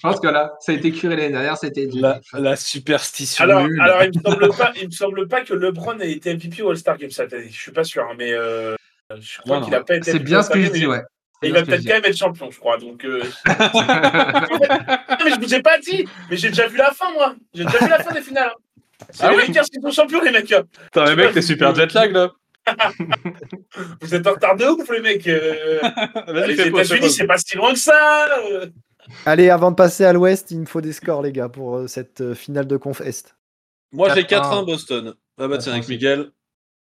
pense que là, ça a été curé l'année dernière, dit. La, la superstition alors, nulle. alors, il me semble (laughs) pas, il me semble pas que LeBron ait été MVP au All-Star Game cette année. Je suis pas sûr, hein, mais euh, je crois qu'il a pas été. C'est bien au ce que je All-Star dis, Game, ouais. Et il va peut-être quand même être champion, je crois. Donc, euh... (laughs) mais je vous ai pas dit. Mais j'ai déjà vu la fin, moi. J'ai déjà vu la fin des finales. hein. C'est Ah les oui Lakers qui sont champions, les mecs. hein. Putain, les mecs, t'es super jet lag là. (laughs) Vous êtes en retard de ouf, les mecs. euh. Les États-Unis, c'est pas si loin que ça. euh. Allez, avant de passer à l'ouest, il me faut des scores, les gars, pour cette finale de conf Est. Moi j'ai 4-1. 4-1 Boston. Ah bah tiens, avec 4-1. Miguel,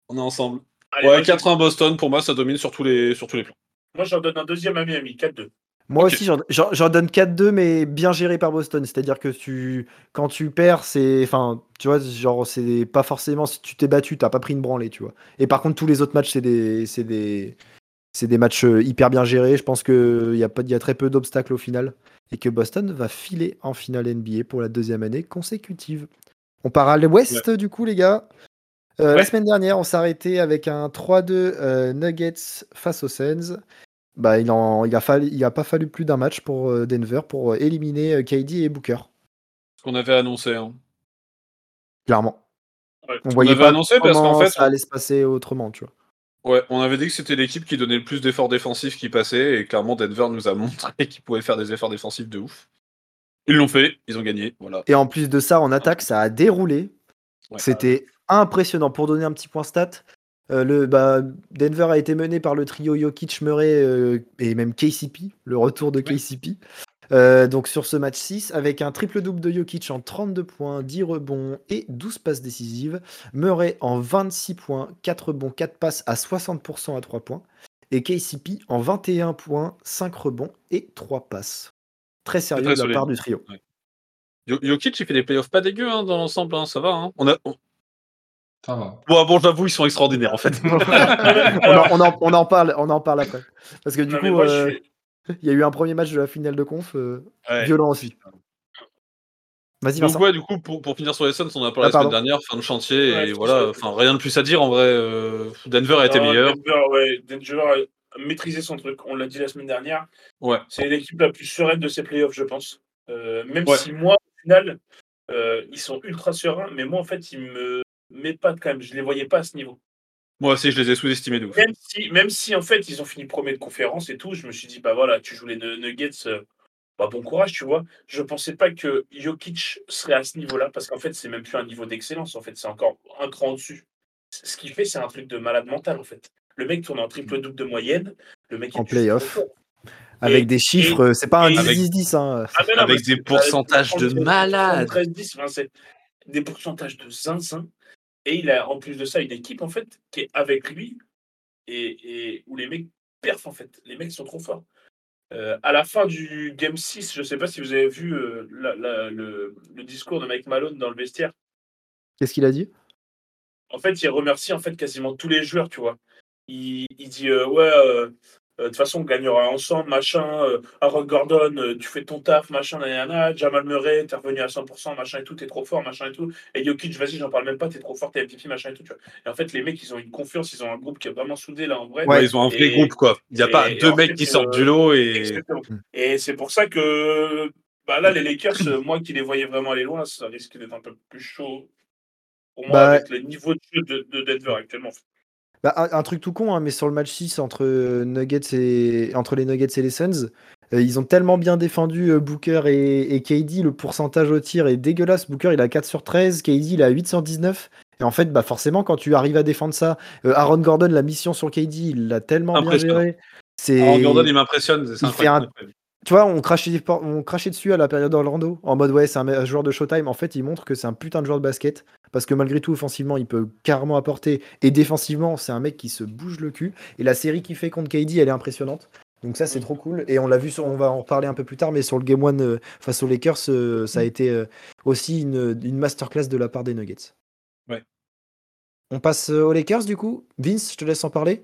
on est ensemble. Allez, Ouais, moi, 4-1 Boston, pour moi ça domine sur tous les, sur tous les plans. Moi, j'en donne un deuxième à Miami, 4-2. Moi aussi, j'en- donne 4-2, mais bien géré par Boston. C'est-à-dire que tu, quand tu perds, c'est. Enfin, tu vois, genre, c'est pas forcément. Si tu t'es battu, t'as pas pris une branlée, tu vois. Et par contre, tous les autres matchs, c'est des. C'est des. C'est des matchs euh, hyper bien gérés. Je pense qu'il y, a pas- il y a très peu d'obstacles au final. Et que Boston va filer en finale NBA pour la deuxième année consécutive. On part à l'ouest, du coup, les gars. Euh, La semaine dernière, on s'est arrêté avec un 3-2 euh, Nuggets face aux Suns. Bah, il, en, il, a fallu, il a pas fallu plus d'un match pour euh, Denver pour euh, éliminer euh, KD et Booker, Ce qu'on avait annoncé. Hein. clairement. Ouais. On voyait avait pas annoncé parce qu'en fait, ça allait se passer autrement, tu vois. Ouais, on avait dit que c'était l'équipe qui donnait le plus d'efforts défensifs qui passait, et clairement Denver nous a montré qu'ils pouvaient faire des efforts défensifs de ouf. Ils l'ont fait, ils ont gagné, voilà. Et en plus de ça, en attaque, ça a déroulé. Ouais. C'était impressionnant. Pour donner un petit point stat, euh, le, bah, Denver a été mené par le trio Jokic, Murray euh, et même KCP, le retour de KCP. Euh, donc sur ce match 6, avec un triple-double de Jokic en 32 points, 10 rebonds et 12 passes décisives. Murray en 26 points, 4 rebonds, 4 passes à 60% à 3 points. Et KCP en 21 points, 5 rebonds et 3 passes. Très sérieux Très de la part du trio. Yo- Jokic, il fait des playoffs pas dégueux hein, dans l'ensemble, hein, ça va. Hein. On a... on- Ça va. Bon, bon j'avoue, ils sont extraordinaires en fait. (laughs) on, en, on en- on en parle, on en parle après. Parce que du Non, coup, moi, euh, suis- il y a eu un premier match de la finale de conf euh, Ouais. violent aussi. Vas-y, Donc ouais, du coup, pour, pour finir sur les Suns, on a parlé Ah, la semaine dernière, fin de chantier, Ouais, et voilà, enfin rien de plus à dire en vrai. euh, Denver a été meilleur. Denver, ouais, Denver a maîtrisé son truc. On l'a dit la semaine dernière. Ouais. C'est l'équipe la plus sereine de ces playoffs, je pense. Euh, même Ouais. si moi, au final, euh, ils sont ultra sereins, mais moi, en fait, ils me m'épatent quand même. Je les voyais pas à ce niveau. Moi aussi, je les ai sous-estimés de ouf. Même si, même si, en fait, ils ont fini premier de conférence et tout, je me suis dit, bah voilà, tu joues les Nu- Nuggets, euh, bah bon courage, tu vois. Je pensais pas que Jokic serait à ce niveau-là, parce qu'en fait, c'est même plus un niveau d'excellence, en fait, c'est encore un cran au-dessus. Ce qu'il fait, c'est un truc de malade mental, en fait. Le mec tourne en triple-double de moyenne, le mec est En playoff. Avec et- des chiffres, c'est pas un Avec- 10-10-10. Hein. Ah, Avec des pourcentages de 73, malades. 73, enfin, c'est des pourcentages de zinzin. Et il a en plus de ça une équipe en fait qui est avec lui et, et où les mecs perfent en fait. Les mecs sont trop forts. Euh, à la fin du Game 6, je sais pas si vous avez vu euh, la- la- le, le discours de Mike Malone dans le vestiaire. Qu'est-ce qu'il a dit? En fait, il remercie en fait quasiment tous les joueurs, tu vois. Il, il dit euh, ouais, euh, de toute façon, on gagnera ensemble, machin. Euh, Aaron Gordon, euh, tu fais ton taf, machin, nanana. Jamal Murray, t'es revenu à 100%, machin et tout, t'es trop fort, machin et tout. Et Jokic, vas-y, j'en parle même pas, t'es trop fort, t'es MVP, machin et tout. Tu vois. Et en fait, les mecs, ils ont une confiance, ils ont un groupe qui est vraiment soudé là en vrai. Ouais, ils ont un vrai Et- groupe, quoi. Il n'y a et- pas et deux mecs fait, qui sortent du euh, lot et. Exactement. Et c'est pour ça que bah là, les Lakers, euh, moi qui les voyais vraiment aller loin, ça risque d'être un peu plus chaud. Pour moi, Bah, avec le niveau de jeu de, de Denver actuellement. Bah, un, un truc tout con, hein, mais sur le match 6 entre, euh, Nuggets et, entre les Nuggets et les Suns, euh, ils ont tellement bien défendu euh, Booker et, et KD, le pourcentage au tir est dégueulasse. Booker il a 4 sur 13, KD il a 8 sur 19. Et en fait, bah forcément, quand tu arrives à défendre ça, euh, Aaron Gordon, la mission sur KD, il l'a tellement bien géré. Alors, Gordon, il m'impressionne. c'est il fait incroyable. Tu vois, on crachait, on crachait dessus à la période d'Orlando, en mode ouais, c'est un, un joueur de Showtime. En fait, il montre que c'est un putain de joueur de basket, parce que malgré tout, offensivement, il peut carrément apporter, et défensivement, c'est un mec qui se bouge le cul. Et la série qu'il fait contre KD, elle est impressionnante. Donc ça, c'est trop cool. Et on l'a vu, sur, on va en reparler un peu plus tard, mais sur le Game 1 face aux Lakers, euh, ça a été euh, aussi une, une masterclass de la part des Nuggets. Ouais. On passe euh, aux Lakers, du coup. Vince, je te laisse en parler.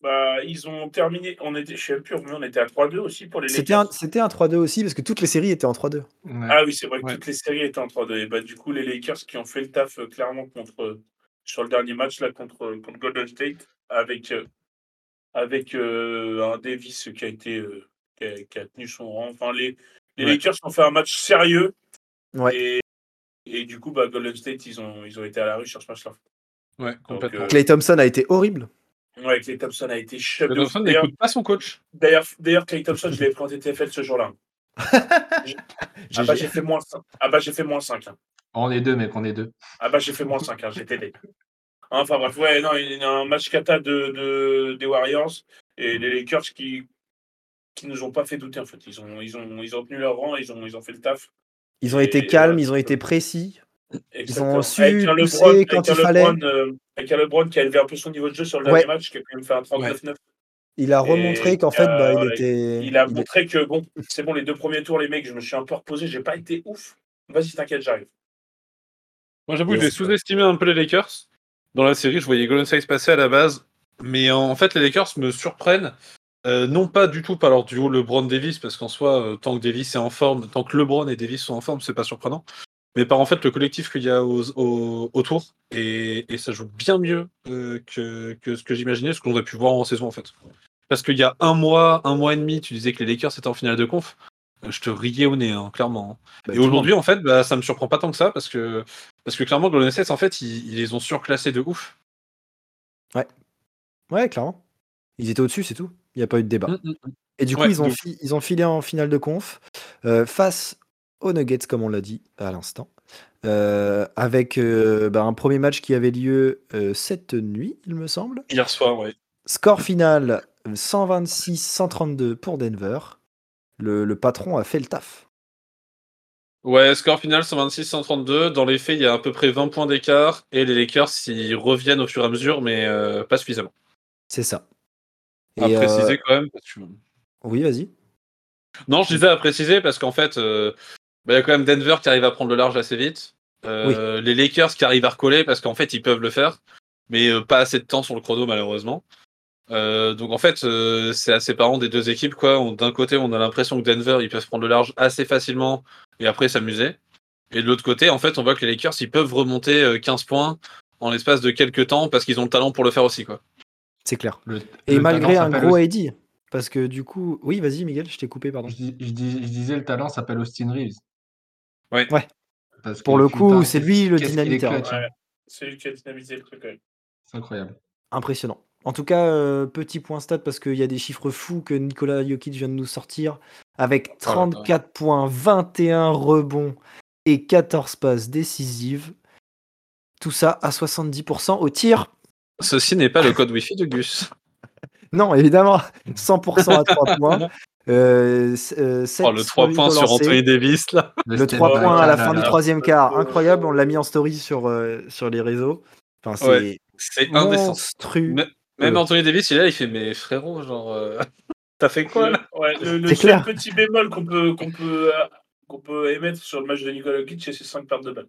Bah, ils ont terminé, on était, je sais plus, mais on était à 3-2 aussi pour les C'était Lakers. c'était un 3-2 aussi, parce que toutes les séries étaient en 3-2. Ouais. Ah oui, c'est vrai que Ouais. toutes les séries étaient en 3-2. Et bah, du coup, les Lakers qui ont fait le taf euh, clairement contre, sur le dernier match là, contre, contre Golden State, avec, euh, avec euh, un Davis qui a, été, euh, qui, a, qui a tenu son rang. Enfin, les, les Ouais. Lakers ont fait un match sérieux. Ouais. Et, et du coup, bah, Golden State, ils ont, ils ont été à la rue sur ce match-là. Ouais, complètement. euh, Clay Thompson a été horrible. Ouais, Clay Thompson a été chef de Thompson D'ailleurs, n'écoute pas son coach. D'ailleurs, d'ailleurs, Clay Thompson, je l'ai pris en TTFL ce jour-là. (laughs) Ah bah, j'ai fait moins 5. Ah bah, j'ai fait moins 5. On est deux, mec, on est deux. Ah bah j'ai fait moins 5, hein, j'ai TD. Enfin bref, ouais, non, il y a un match kata de, de- des Warriors et les Lakers qui qui nous ont pas fait douter en fait. Ils ont, ils ont, ils ont tenu leur rang, ils ont, ils ont fait le taf. Ils ont Et été calmes, voilà, ils ont été ça. Précis. Exactement. su Avec un pousser LeBron- quand avec un il fallait. LeBron, euh, avec un LeBron qui a élevé un peu son niveau de jeu sur le Ouais. dernier match, qui a quand même fait un 39-9. Il a remontré qu'en fait, bah, il voilà, était. Il a il- montré que bon, c'est bon, les deux premiers tours, les mecs, je me suis un peu reposé, j'ai pas été ouf. Vas-y, t'inquiète, j'arrive. Moi, j'avoue, Yes. j'ai sous-estimé un peu les Lakers. Dans la série, je voyais Golden State passer à la base. Mais en fait, les Lakers me surprennent. euh, non pas du tout par leur duo LeBron-Davis, parce qu'en soi, euh, tant que Davis est en forme, tant que LeBron et Davis sont en forme, c'est pas surprenant. Mais par en fait le collectif qu'il y a aux- autour. Et, et ça joue bien mieux euh, que, que ce que j'imaginais, ce qu'on aurait pu voir en saison en fait. Parce qu'il y a un mois, un mois et demi, tu disais que les Lakers étaient en finale de conf. Euh, Je te riais au nez, hein, clairement. hein. bah, Et aujourd'hui, en fait, bah, ça me surprend pas tant que ça parce que, parce que clairement, Golden State, en fait, ils, ils les ont surclassés de ouf. monde. Ouais, clairement. Ils étaient au-dessus, c'est tout. Il n'y a pas eu de débat. Mm, mm, mm. Et du coup, Ouais, ils, ont ils ont filé en finale de conf euh, face aux Nuggets, comme on l'a dit à l'instant. Euh, avec euh, bah, un premier match qui avait lieu euh, cette nuit, il me semble. Hier soir, ouais. Score final 126-132 pour Denver. Le, le patron a fait le taf. Ouais, score final 126-132. Dans les faits, il y a à peu près 20 points d'écart et les Lakers, ils reviennent au fur et à mesure, mais pas suffisamment. C'est ça. À Et, préciser quand même. parce que- Oui, vas-y. Non, je disais à préciser parce qu'en fait, euh, il y a quand même Denver qui arrive à prendre le large assez vite. Euh, Les Lakers qui arrivent à recoller parce qu'en fait, ils peuvent le faire, mais euh, pas assez de temps sur le chrono, malheureusement. Euh, donc en fait, euh, c'est assez parent des deux équipes. quoi. D'un côté, on a l'impression que Denver, ils peuvent prendre le large assez facilement et après s'amuser. Et de l'autre côté, en fait, on voit que les Lakers, ils peuvent remonter euh, 15 points en l'espace de quelques temps parce qu'ils ont le talent pour le faire aussi. quoi. C'est clair. Le- Et le malgré talent un gros AD. Parce que du coup. Oui, vas-y, Miguel, je t'ai coupé, pardon. Je, dis- je dis- je disais, le talent s'appelle Austin Reeves. Ouais. Ouais. Parce Pour le coup, c'est lui le dynamiteur. hein. Ouais. C'est lui qui a dynamisé le truc. ouais. C'est incroyable. Impressionnant. En tout cas, euh, petit point stat parce qu'il y a des chiffres fous que Nicolas Jokic vient de nous sortir. Avec Oh là là. 34 points, 21 rebonds et 14 passes décisives. Tout ça à 70% au tir. Ceci n'est pas le code Wi-Fi de Gus. (laughs) Non, évidemment, 100% à 3 (laughs) points. Euh, euh, Oh, le 3 sur points sur. Anthony Davis, là. Le step 3 back, points à la fin du troisième quart. Incroyable, on l'a mis en story sur, euh, sur les réseaux. Enfin, c'est Ouais, C'est monstrueux. Même Euh. Anthony Davis, il est là, il fait Mais frérot, genre, euh, (laughs) t'as fait quoi là? Le, ouais, le, le C'est seul petit bémol qu'on peut, qu'on peut, euh, qu'on peut émettre sur le match de Nicolas Jokic, c'est ses 5 pertes de balles.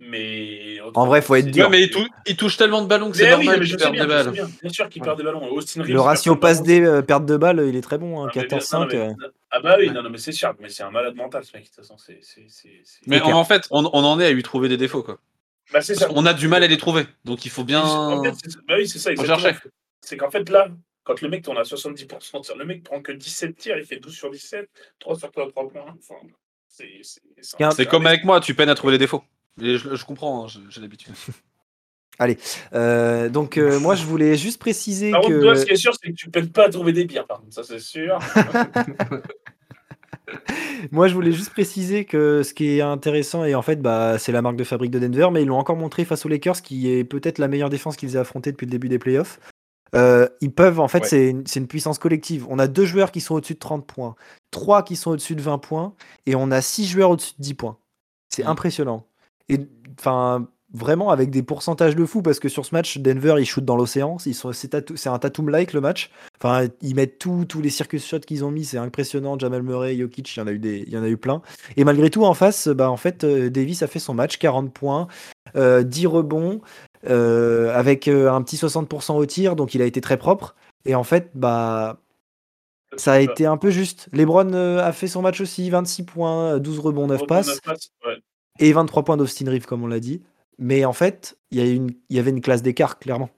Mais En vrai, faut être dur. Ouais, mais il, tou- il touche tellement de ballons que c'est normal qu'il perde bien, des balles. bien, bien sûr qu'il Ouais. perd des ballons. Austin Reeves, Le ratio perd passe D euh, perte de balle, il est très bon, hein, Ah, mais bien- 14-5. non, non, euh. Ah bah oui, non, non, mais c'est sûr, mais c'est un malade mental ce mec. De toute façon, c'est- Mais clair. en fait, on, on en est à lui trouver des défauts, quoi. Bah, ça. On a du mal à les trouver, donc il faut bien. En fait, c'est- bah oui, c'est ça. C'est qu'en fait, là, quand le mec tourne à 70% de tir, le mec prend que 17 tirs, il fait 12 sur 17, 3 sur 3 points. Enfin, C'est comme avec moi, tu peines à trouver les défauts. Je, je comprends, hein, j'ai- l'habitude. (laughs) Euh, donc euh, moi je voulais juste préciser Par contre, toi, ce que qui est sûr, c'est que tu peines pas à trouver des bières, par contre, ça c'est sûr. (laughs) moi je voulais juste préciser que ce qui est intéressant et en fait bah c'est la marque de fabrique de Denver, mais ils l'ont encore montré face aux Lakers, qui est peut-être la meilleure défense qu'ils aient affrontée depuis le début des playoffs. Euh, ils peuvent, en fait, Ouais. c'est une, c'est une puissance collective. On a deux joueurs qui sont au-dessus de 30 points, trois qui sont au-dessus de 20 points, et on a six joueurs au-dessus de 10 points. C'est Mm. impressionnant. Et enfin, vraiment avec des pourcentages de fou, parce que sur ce match, Denver, ils shootent dans l'océan. C'est un Tatum-like le match. Enfin, ils mettent tout- tous les circus shots qu'ils ont mis, c'est impressionnant. Jamal Murray, Jokic, il y en a eu des, il y en a eu plein. Et malgré tout, en face, bah, en fait, euh, Davis a fait son match, 40 points, euh, 10 rebonds, euh, avec euh, un petit 60% au tir, donc il a été très propre. Et en fait, bah, ça a été un peu juste. LeBron a fait son match aussi, 26 points, 12 rebonds, 9 passes, Ouais. Et 23 points d'Austin Reeves, comme on l'a dit. Mais en fait, il y, avait une classe d'écart, clairement.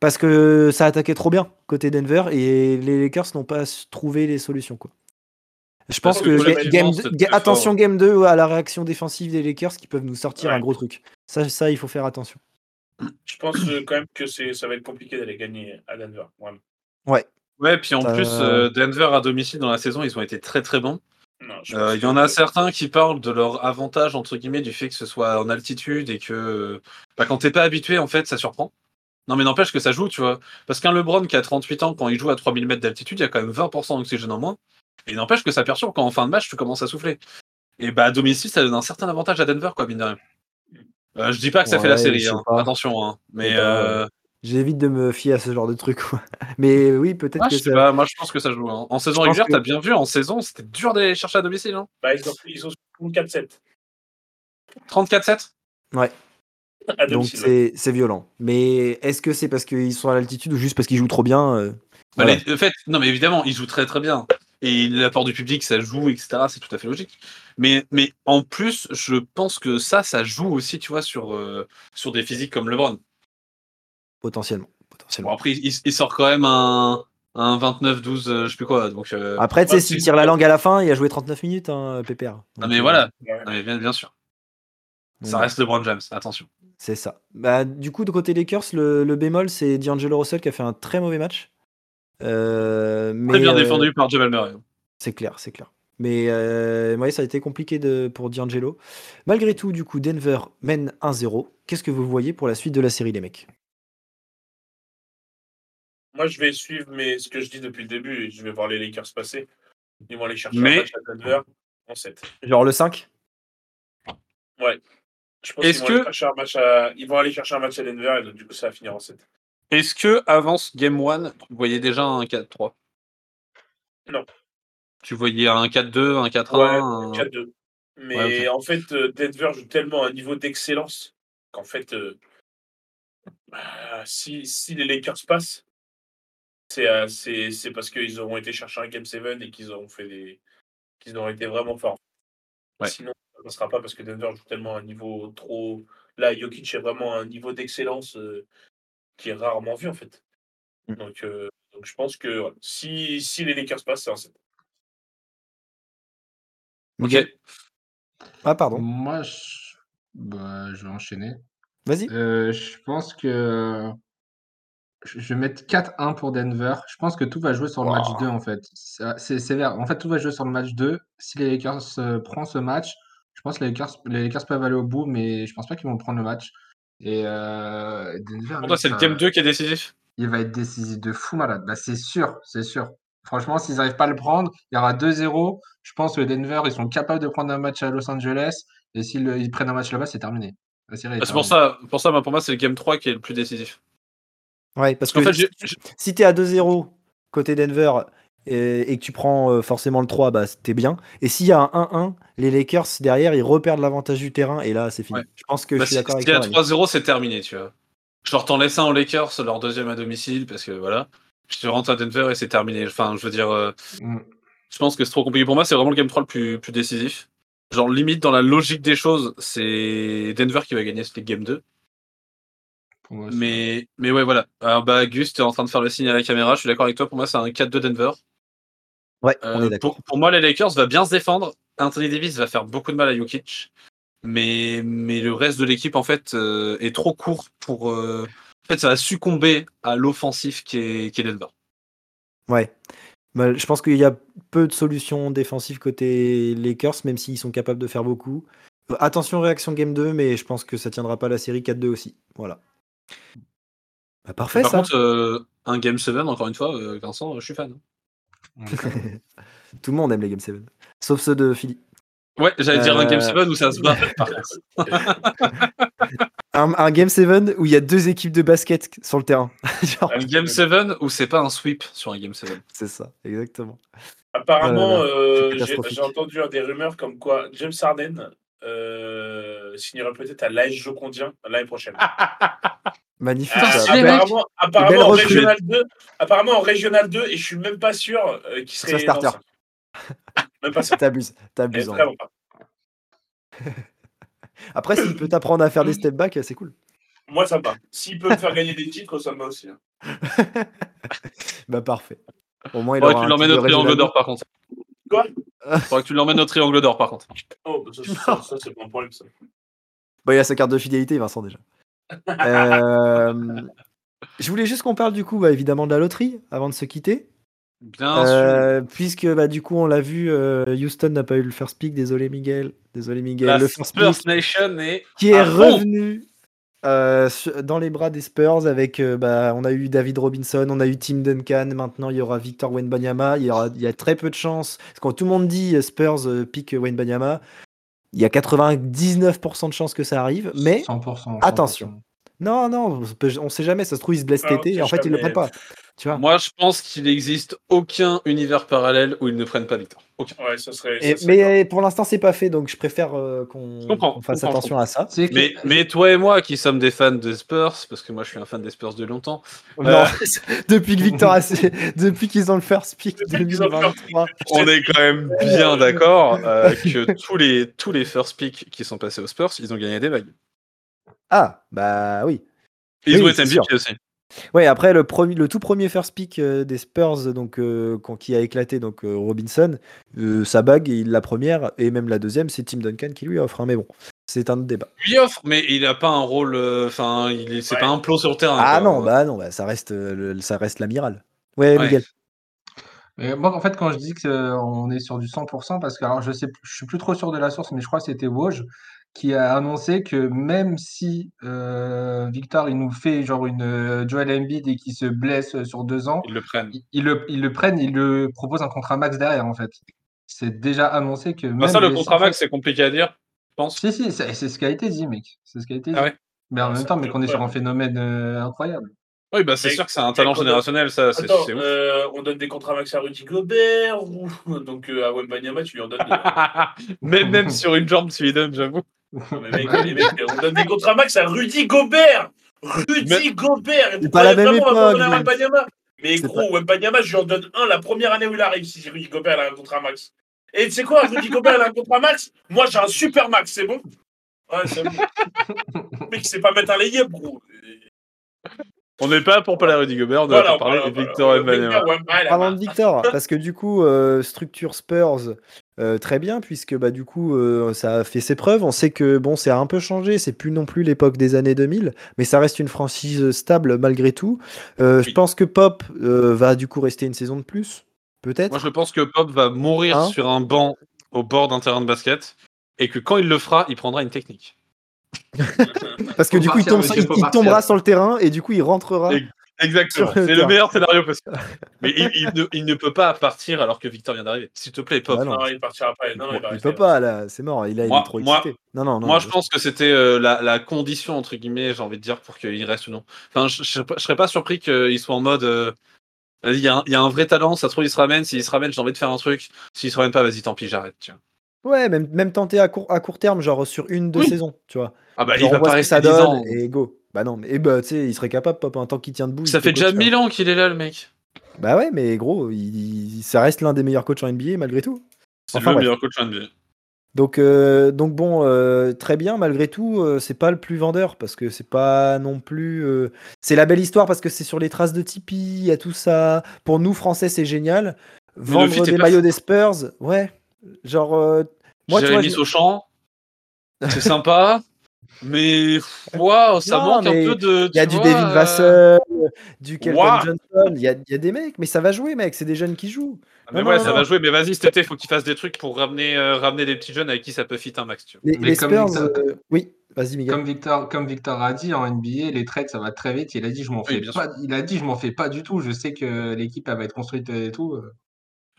Parce que ça attaquait trop bien côté Denver et les Lakers n'ont pas su trouver les solutions. Quoi. Je pense que game attention fort. game 2 à la réaction défensive des Lakers qui peuvent nous sortir Ouais. un gros truc. Ça, ça, il faut faire attention. Je pense euh, quand même que ça va être compliqué d'aller gagner à Denver. vraiment. Ouais, puis en plus, euh, Denver à domicile dans la saison, ils ont été très très bons. Euh, Il y en a certains qui parlent de leur avantage, entre guillemets, du fait que ce soit en altitude et que bah, quand t'es pas habitué, en fait, ça surprend. Non, mais n'empêche que ça joue, tu vois. Parce qu'un LeBron qui a 38 ans, quand il joue à 3000 mètres d'altitude, il y a quand même 20% d'oxygène en moins. Et n'empêche que ça perturbe quand en fin de match, tu commences à souffler. Et bah, à domicile, ça donne un certain avantage à Denver, quoi, mine de rien. Euh, je dis pas que ça fait la série, hein. attention. Hein. Mais euh, J'évite de me fier à ce genre de truc. quoi. (laughs) Mais oui, peut-être ah, que je sais ça. pas, moi je pense que ça joue. hein. En saison régulière, que- t'as bien vu, en saison, c'était dur d'aller chercher à domicile. Hein. Bah, ils, ont, ils sont 4-7 34-7 à Donc c'est c'est violent. Mais est-ce que c'est parce qu'ils sont à l'altitude ou juste parce qu'ils jouent trop bien euh, Bah, les- en fait, non, mais évidemment, il joue très très bien. Et l'apport du public, ça joue, etc. C'est tout à fait logique. Mais, mais en plus, je pense que ça, ça joue aussi, tu vois, sur, euh, sur des physiques comme LeBron. Potentiellement. Bon, après, il, il sort quand même un, un 29-12, euh, je sais plus quoi. Donc, euh, Après, tu sais, s'il tire la langue à la fin, il a joué 39 minutes, hein, PPR. non, Donc, mais euh, voilà, Ouais. Non, mais bien, bien sûr. Ça reste LeBron James, attention. C'est ça. Bah, du coup, de côté Lakers, le, le bémol, c'est D'Angelo Russell qui a fait un très mauvais match. Euh, mais, Très bien euh, défendu par Jamal Murray. C'est clair, c'est clair. Mais euh, ouais, ça a été compliqué de, pour D'Angelo. Malgré tout, du coup, Denver mène 1-0. Qu'est-ce que vous voyez pour la suite de la série, les mecs? Moi, je vais suivre mais ce que je dis depuis le début et je vais voir les Lakers passer. Ils vont aller chercher Mais- un match à Denver en 7. Genre le 5 Je pense Est-ce qu'ils vont, aller que- chercher un match à... ils vont aller chercher un match à Denver et donc, du coup, ça va finir en 7. Est-ce que avant ce Game 1, tu voyais déjà un 4-3 Non. Tu voyais un 4-2, un 4-1 un- 4-2. Mais Ouais, en fait, euh, Denver joue tellement à un niveau d'excellence qu'en fait, euh, bah, si, si les Lakers passent, c'est euh, c'est- c'est parce qu'ils auront été chercher un Game 7 et qu'ils auront fait des. qu'ils auront été vraiment forts. Ouais. Sinon, ça ne passera pas parce que Denver joue tellement à un niveau trop. Là, Jokic est vraiment à un niveau d'excellence euh, qui est rarement vu en fait. Mm. Donc, euh, donc je pense que ouais, si, si les Lakers passent, c'est un 7. Miguel Ah, pardon. Moi, je... bah, je vais enchaîner. Vas-y. Euh, je pense que je vais mettre 4-1 pour Denver. Je pense que tout va jouer sur le match Wow. 2 en fait. C'est sévère. En fait, tout va jouer sur le match 2. Si les Lakers euh, prennent ce match, je pense que les Lakers, les Lakers peuvent aller au bout, mais je pense pas qu'ils vont prendre le match. Et euh, Denver, Pour toi, c'est le Game 2 qui est décisif? Il va être décisif de fou malade. Bah, c'est sûr, c'est sûr. Franchement, s'ils n'arrivent pas à le prendre, il y aura 2-0. Je pense que Denver, ils sont capables de prendre un match à Los Angeles. Et s'ils ils prennent un match là-bas, c'est terminé. Ah, C'est pour ça, pour ça pour moi, c'est le Game 3 qui est le plus décisif. Ouais, parce que fait, si, si t'es à 2-0 côté Denver et, et que tu prends euh, forcément le 3, bah t'es bien. Et s'il y a un 1-1, les Lakers derrière, ils reperdent l'avantage du terrain et là, c'est fini. Ouais. Je pense que Bah, je suis si d'accord avec s'il y a toi. Rémi. 3-0, c'est terminé, tu vois. Je leur t'en laisse un aux Lakers, leur deuxième à domicile, parce que voilà. Je te rentre à Denver et c'est terminé. Enfin, je veux dire, euh, Mm. je pense que c'est trop compliqué pour moi. C'est vraiment le game 3 le plus, plus décisif. Genre, limite, dans la logique des choses, c'est Denver qui va gagner ce game 2. Pour moi aussi. Mais, mais ouais, voilà. Alors, bah, Gus, t'es en train de faire le signe à la caméra. Je suis d'accord avec toi. Pour moi, c'est un 4-2 Denver. Ouais, on Euh, est d'accord. pour, pour moi, les Lakers va bien se défendre. Anthony Davis va faire beaucoup de mal à Jokic. Mais, mais le reste de l'équipe, en fait, euh, est trop court pour. euh, En fait, ça va succomber à l'offensif qui est, qui est Denver. Ouais. Bah, je pense qu'il y a peu de solutions défensives côté Lakers, même s'ils sont capables de faire beaucoup. Attention, réaction game 2, mais je pense que ça tiendra pas la série 4-2 aussi. Voilà. Bah, parfait, Par ça. contre, euh, un Game 7, encore une fois, euh, Vincent, je suis fan. (laughs) Tout le monde aime les game 7. Sauf ceux de Philly. Ouais, j'allais dire un Game Euh, 7 où ça se bat. (laughs) Un, un game 7 où il y a deux équipes de basket sur le terrain. (laughs) Genre, Un Game 7 où c'est pas un sweep sur un Game 7. c'est ça, exactement. Apparemment, Oh euh, j'ai entendu des rumeurs comme quoi James Harden euh, signerait peut-être à l'AS Jocondien l'année prochaine. (laughs) Magnifique. Ah, ça. mec. apparemment, apparemment, en. Régional 2, apparemment en Régional 2, et je suis même pas sûr euh, qu'il Soit serait starter. Même pas sûr. T'abuses, t'abuses. pas. (laughs) Après, s'il peut t'apprendre à faire des step back, c'est cool. Moi, ça me va. S'il peut me faire gagner des titres, ça me va aussi. hein. (laughs) Bah parfait. Au moins, il Faudrait aura tu l'emmènes au triangle d'or, par contre. Quoi Faudrait que tu l'emmènes au triangle d'or, par contre. Oh, bah, ça, ça, ça, c'est pas un problème. Ça. Bah, il a sa carte de fidélité, Vincent, déjà. (laughs) Euh, Je voulais juste qu'on parle du coup, bah, évidemment, de la loterie avant de se quitter. Bien sûr. Euh, puisque bah, du coup, on l'a vu, euh, Houston n'a pas eu le first pick. Désolé, Miguel. Désolé, Miguel. La le first Spurs pick Nation est. qui est revenu euh, dans les bras des Spurs avec. euh, bah, on a eu David Robinson, on a eu Tim Duncan. Maintenant, il y aura Victor Wenbanyama. Il y, aura, il y a très peu de chances. Parce que quand tout le monde dit euh, Spurs euh, pick Wenbanyama, il y a 99% de chances que ça arrive. Mais 100%. Attention. Non, non, on sait jamais. Ça se trouve, il se blesse Ah, Et en fait, il le jamais. prenne pas. Tu vois Moi, je pense qu'il n'existe aucun univers parallèle où ils ne prennent pas Victor. Aucun. Ouais, ça serait. Et- ça serait top. mais pour l'instant, c'est pas fait, donc je préfère euh, qu'on fasse comprends, attention à ça. Que- Mais, mais toi et moi, qui sommes des fans des Spurs, parce que moi je suis un fan des Spurs de longtemps, Non, Euh. (laughs) depuis que Victor a (laughs) depuis qu'ils ont le first pick Depuis qu'ils ont le first 2023. (laughs) on est quand même bien d'accord euh, que tous les, tous les first picks qui sont passés aux Spurs, ils ont gagné des bagues. Ah, bah oui. Ils Oui, ont été c'est MVP sûr. aussi. Ouais, après le premier, le tout premier first pick euh, des Spurs, donc euh, quand- qui a éclaté, donc euh, Robinson, euh, sa bague, il- la première et même la deuxième, c'est Tim Duncan qui lui offre. hein, mais bon, c'est un autre débat. Lui offre, mais il n'a pas un rôle. euh, Enfin, il est, c'est Ouais. pas un plot sur le terrain. Ah quoi. non, bah non, bah, ça reste, euh, le- ça reste l'amiral. Ouais, Ouais. Miguel. Mais moi, en fait, quand je dis qu'on est sur du 100%, parce que alors, je sais, je suis plus trop sûr de la source, mais je crois que c'était Woj qui a annoncé que même si euh, Victor il nous fait genre une euh, Joel Embiid et qui se blesse euh, sur deux ans, Ils le prennent. ils, le, ils le prennent, ils le proposent un contrat max derrière en fait. C'est déjà annoncé que Bah, même ça, le contrat max, c'est compliqué à dire, je pense. Si si, c'est c'est ce qui a été dit, mec. C'est ce qui a été dit. Ah ouais Mais en Ah, même temps, mais qu'on est sur un phénomène euh, incroyable. Oui, bah c'est sûr que c'est un talent générationnel, ça, c'est Attends, euh, on donne des contrats max à Rudy Gobert ou (laughs) donc euh, à Wembanyama, tu lui en donnes deux. (laughs) même, même sur une jambe, tu lui donnes, j'avoue. Non, (laughs) mais mec, les mecs, on donne des contrats max à Rudy Gobert Rudy Mais- Gobert C'est pas la même on va pas époque. Wembanyama Mais gros, je lui en donne un la première année où il arrive, si Rudy Gobert a un contrat max. Et tu sais quoi, Rudy Gobert a un contrat max Moi, j'ai un super max, c'est bon Ouais, c'est bon. Le (laughs) mec, il sait pas mettre un layup, gros. On n'est pas pour parler à Rudy Gobert, on Voilà, va parler voilà, de voilà. Victor Wembanyama. Victor Wembanyama. Parlant de Victor, parce que du coup, euh, structure Spurs, euh, très bien, puisque bah, du coup, euh, ça a fait ses preuves. On sait que bon, ça a un peu changé, c'est plus non plus l'époque des années 2000, mais ça reste une franchise stable malgré tout. Euh, Je pense que Pop euh, va du coup rester une saison de plus, peut-être? Moi, je pense que Pop va mourir Hein? sur un banc au bord d'un terrain de basket et que quand il le fera, il prendra une technique. (laughs) Parce que Faut du coup, il, tombe- tombera sur le terrain et du coup, il rentrera. Et- Exactement. C'est le meilleur scénario possible. (laughs) Mais il, il ne, il ne peut pas partir alors que Victor vient d'arriver. S'il te plaît, Pop. Bah non. Non, il partira pas. Non, il rester. peut pas là, c'est mort. Il, a, Moi- est trop moi- excité. Non, non, non. Moi, je pense que c'était euh, la, la condition, entre guillemets, j'ai envie de dire, pour qu'il reste ou non. Enfin, je, je, serais pas- je serais pas surpris qu'il soit en mode. euh, Il y, a un- il y a un vrai talent, ça se trouve, il se ramène. S'il se ramène, j'ai envie de faire un truc. S'il se ramène pas, vas-y, tant pis, j'arrête. tu vois. Ouais, même, même tenter à court, à court terme, genre sur une, deux Oui. saisons, tu vois. Ah bah, Genre, il va on voit pas ce que ça rester 10 donne ans. et go. Bah non, mais eh bah, tu sais, il serait capable, Pop, un temps qu'il tient debout. Ça fait déjà coach, hein. 1000 ans qu'il est là, le mec. Bah ouais, mais gros, il, il- ça reste l'un des meilleurs coachs en NBA malgré tout. C'est Enfin, le bref. meilleur coach NBA. Donc, euh, donc bon, euh, très bien, malgré tout, euh, c'est pas le plus vendeur parce que c'est pas non plus. euh, C'est la belle histoire parce que c'est sur les traces de Tipeee, il y a tout ça. Pour nous, Français, c'est génial. Vendre des maillots des Spurs, ouais. Genre, euh, moi, tu vois, je- Sauchamp, (laughs) c'est sympa. Mais waouh, ça Non, manque un mais peu de. il y a du David euh, Vassell, du Kelvin Ouah. Johnson, il y a, il y a des mecs, mais ça va jouer, mec, c'est des jeunes qui jouent. Mais Non, ouais, non, ça non. va jouer. Mais vas-y, cet été, faut qu'il fasse des trucs pour ramener, euh, ramener des petits jeunes avec qui ça peut fit un max. Tu vois. Les, Mais les comme Spurs, Victor- euh, oui, vas-y, Miguel. Comme Victor, comme Victor a dit en NBA, les trades ça va très vite. Il a dit je m'en Oui, fais pas. Il a dit je m'en fais pas du tout. Je sais que l'équipe elle va être construite et tout. euh.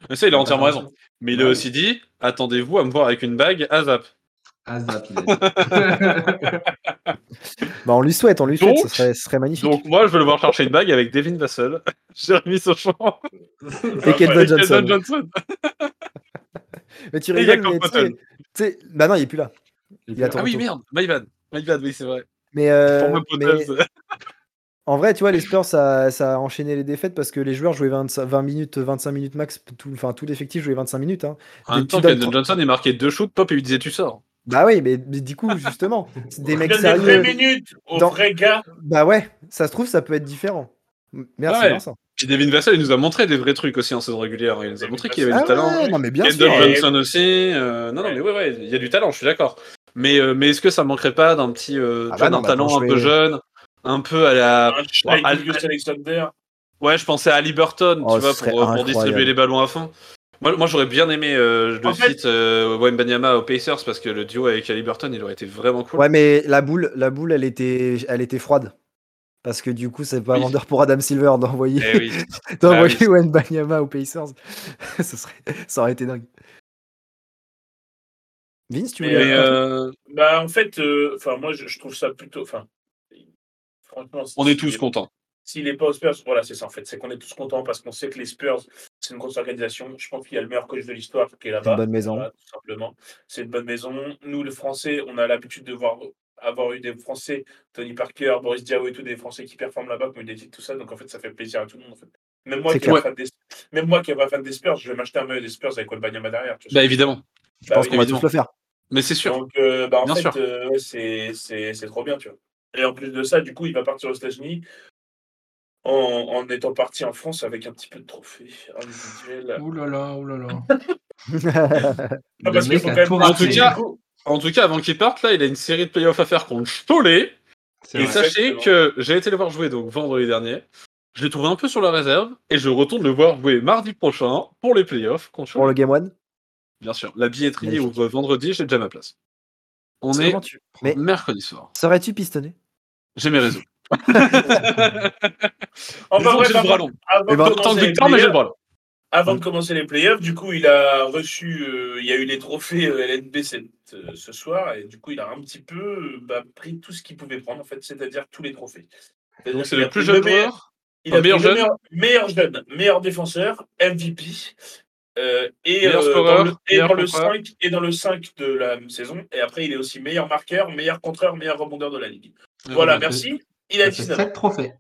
Mais ça, il a entièrement raison. Mais il a aussi dit attendez-vous à me voir avec une bague à Zap. (laughs) Bah, on lui souhaite, on lui souhaite, Donc- ce serait, ce serait magnifique. Donc, moi, je veux le voir chercher une bague avec Devin Vassell, (laughs) Jérémy Sauchant et Keldon et Johnson. (laughs) Mais tu rigoles, mais tu sais- Campbell. tu sais- Bah non, il est plus là. Il Ah oui, merde, my bad. My bad, oui, c'est vrai. Mais, euh, mais en vrai, tu vois, les Spurs, ça, ça a enchaîné les défaites parce que les joueurs jouaient 20, 20 minutes, 25 minutes max. Tout, enfin, tout l'effectif jouait 25 minutes. Hein. En même temps, Keldon Johnson, il marquait deux shoots, Pop, et lui disait tu sors. Bah oui, mais, mais du coup, justement, c'est des (laughs) mecs donne des sérieux. minutes aux Dans- vrais gars. Bah ouais, ça se trouve, ça peut être différent. Merci, Ouais. Vincent. Puis Devin Vassell, il nous a montré des vrais trucs aussi en saison régulière. Il nous a montré qu'il avait Ah du talent. ouais, non, mais bien sûr. Et- Johnson aussi. euh, non, non, mais ouais, ouais, il y a du talent, je suis d'accord. Mais, euh, mais est-ce que ça manquerait pas d'un petit euh, Ah bah non, bah, talent un peu jeune, un peu à la. Al- Gilgeous-Alexander. Ouais, je pensais à Liberton, Oh, tu vois, pour, distribuer les ballons à fond. Moi, moi j'aurais bien aimé euh, le En fait- fit euh, Wembanyama aux Pacers parce que le duo avec Liberton, il aurait été vraiment cool. Ouais, mais la boule, la boule, elle était, elle était froide. Parce que du coup, c'est pas Oui. vendeur pour Adam Silver d'envoyer Eh oui. (laughs) d'envoyer Ah oui. Wembanyama aux Pacers. (laughs) Ce serait, ça aurait été dingue. Vince, tu voulais euh, Bah, en fait, euh, enfin, moi, je, je trouve ça plutôt. Enfin, franchement, on est tous contents. S'il n'est pas aux Spurs, voilà, c'est ça en fait. C'est qu'on est tous contents parce qu'on sait que les Spurs, c'est une grosse organisation. Je pense qu'il y a le meilleur coach de l'histoire qui est là-bas. une bonne maison. Voilà, tout simplement. C'est une bonne maison. Nous, les Français, on a l'habitude de voir avoir eu des Français, Tony Parker, Boris Diaw et tout, des Français qui performent là-bas, qui ont eu des titres, tout ça. Donc en fait, ça fait plaisir à tout le monde. En fait. Même moi, C'est qui des... Même moi qui n'est pas fan des Spurs, je vais m'acheter un maillot des Spurs avec Wembanyama derrière. Bah évidemment. Je Bah pense oui, qu'on va tous le faire. Mais c'est sûr. donc, euh, bah, en Bien fait, euh, c'est c'est- c'est trop bien, tu vois. Et en plus de ça, du coup, il va partir aux États-Unis en, en étant parti en France avec un petit peu de trophée individuel. Ouh là là, ouh là là. (laughs) Ah, Le parce qu'il mec faut a quand même tout En tout cas- du coup, En tout cas, avant qu'il parte, là, il a une série de playoffs à faire contre Cholet. Et vrai. sachez Exactement. que j'ai été le voir jouer donc vendredi dernier. Je l'ai trouvé un peu sur la réserve et je retourne le voir jouer mardi prochain pour les playoffs contre Pour le Game One? Bien sûr, la billetterie Magnifique. ouvre vendredi, j'ai déjà ma place. On est tu... Mercredi soir. serais-tu pistonné? J'ai mes réseaux. (laughs) en Disons que vrai, j'ai le bras avant, ben, mais j'ai le playoffs- bras long. avant de commencer les playoffs, du coup, il a reçu, euh, il y a eu les trophées euh, LNB cette, euh, ce soir, et du coup, il a un petit peu euh, bah, pris tout ce qu'il pouvait prendre, en fait, c'est-à-dire tous les trophées. Donc c'est le plus jeune meilleur- joueur. Il Enfin, a meilleur jeune. meilleur, meilleur jeune, meilleur défenseur, MVP. euh, et, Meilleur euh, scoreur, dans le, et, dans le contreur. 5, et dans le 5 de la saison. Et après, il est aussi meilleur marqueur, meilleur contreur, meilleur rebondeur de la ligue. Voilà, merci. Il a Ça fait 19 ans. 7 trophées.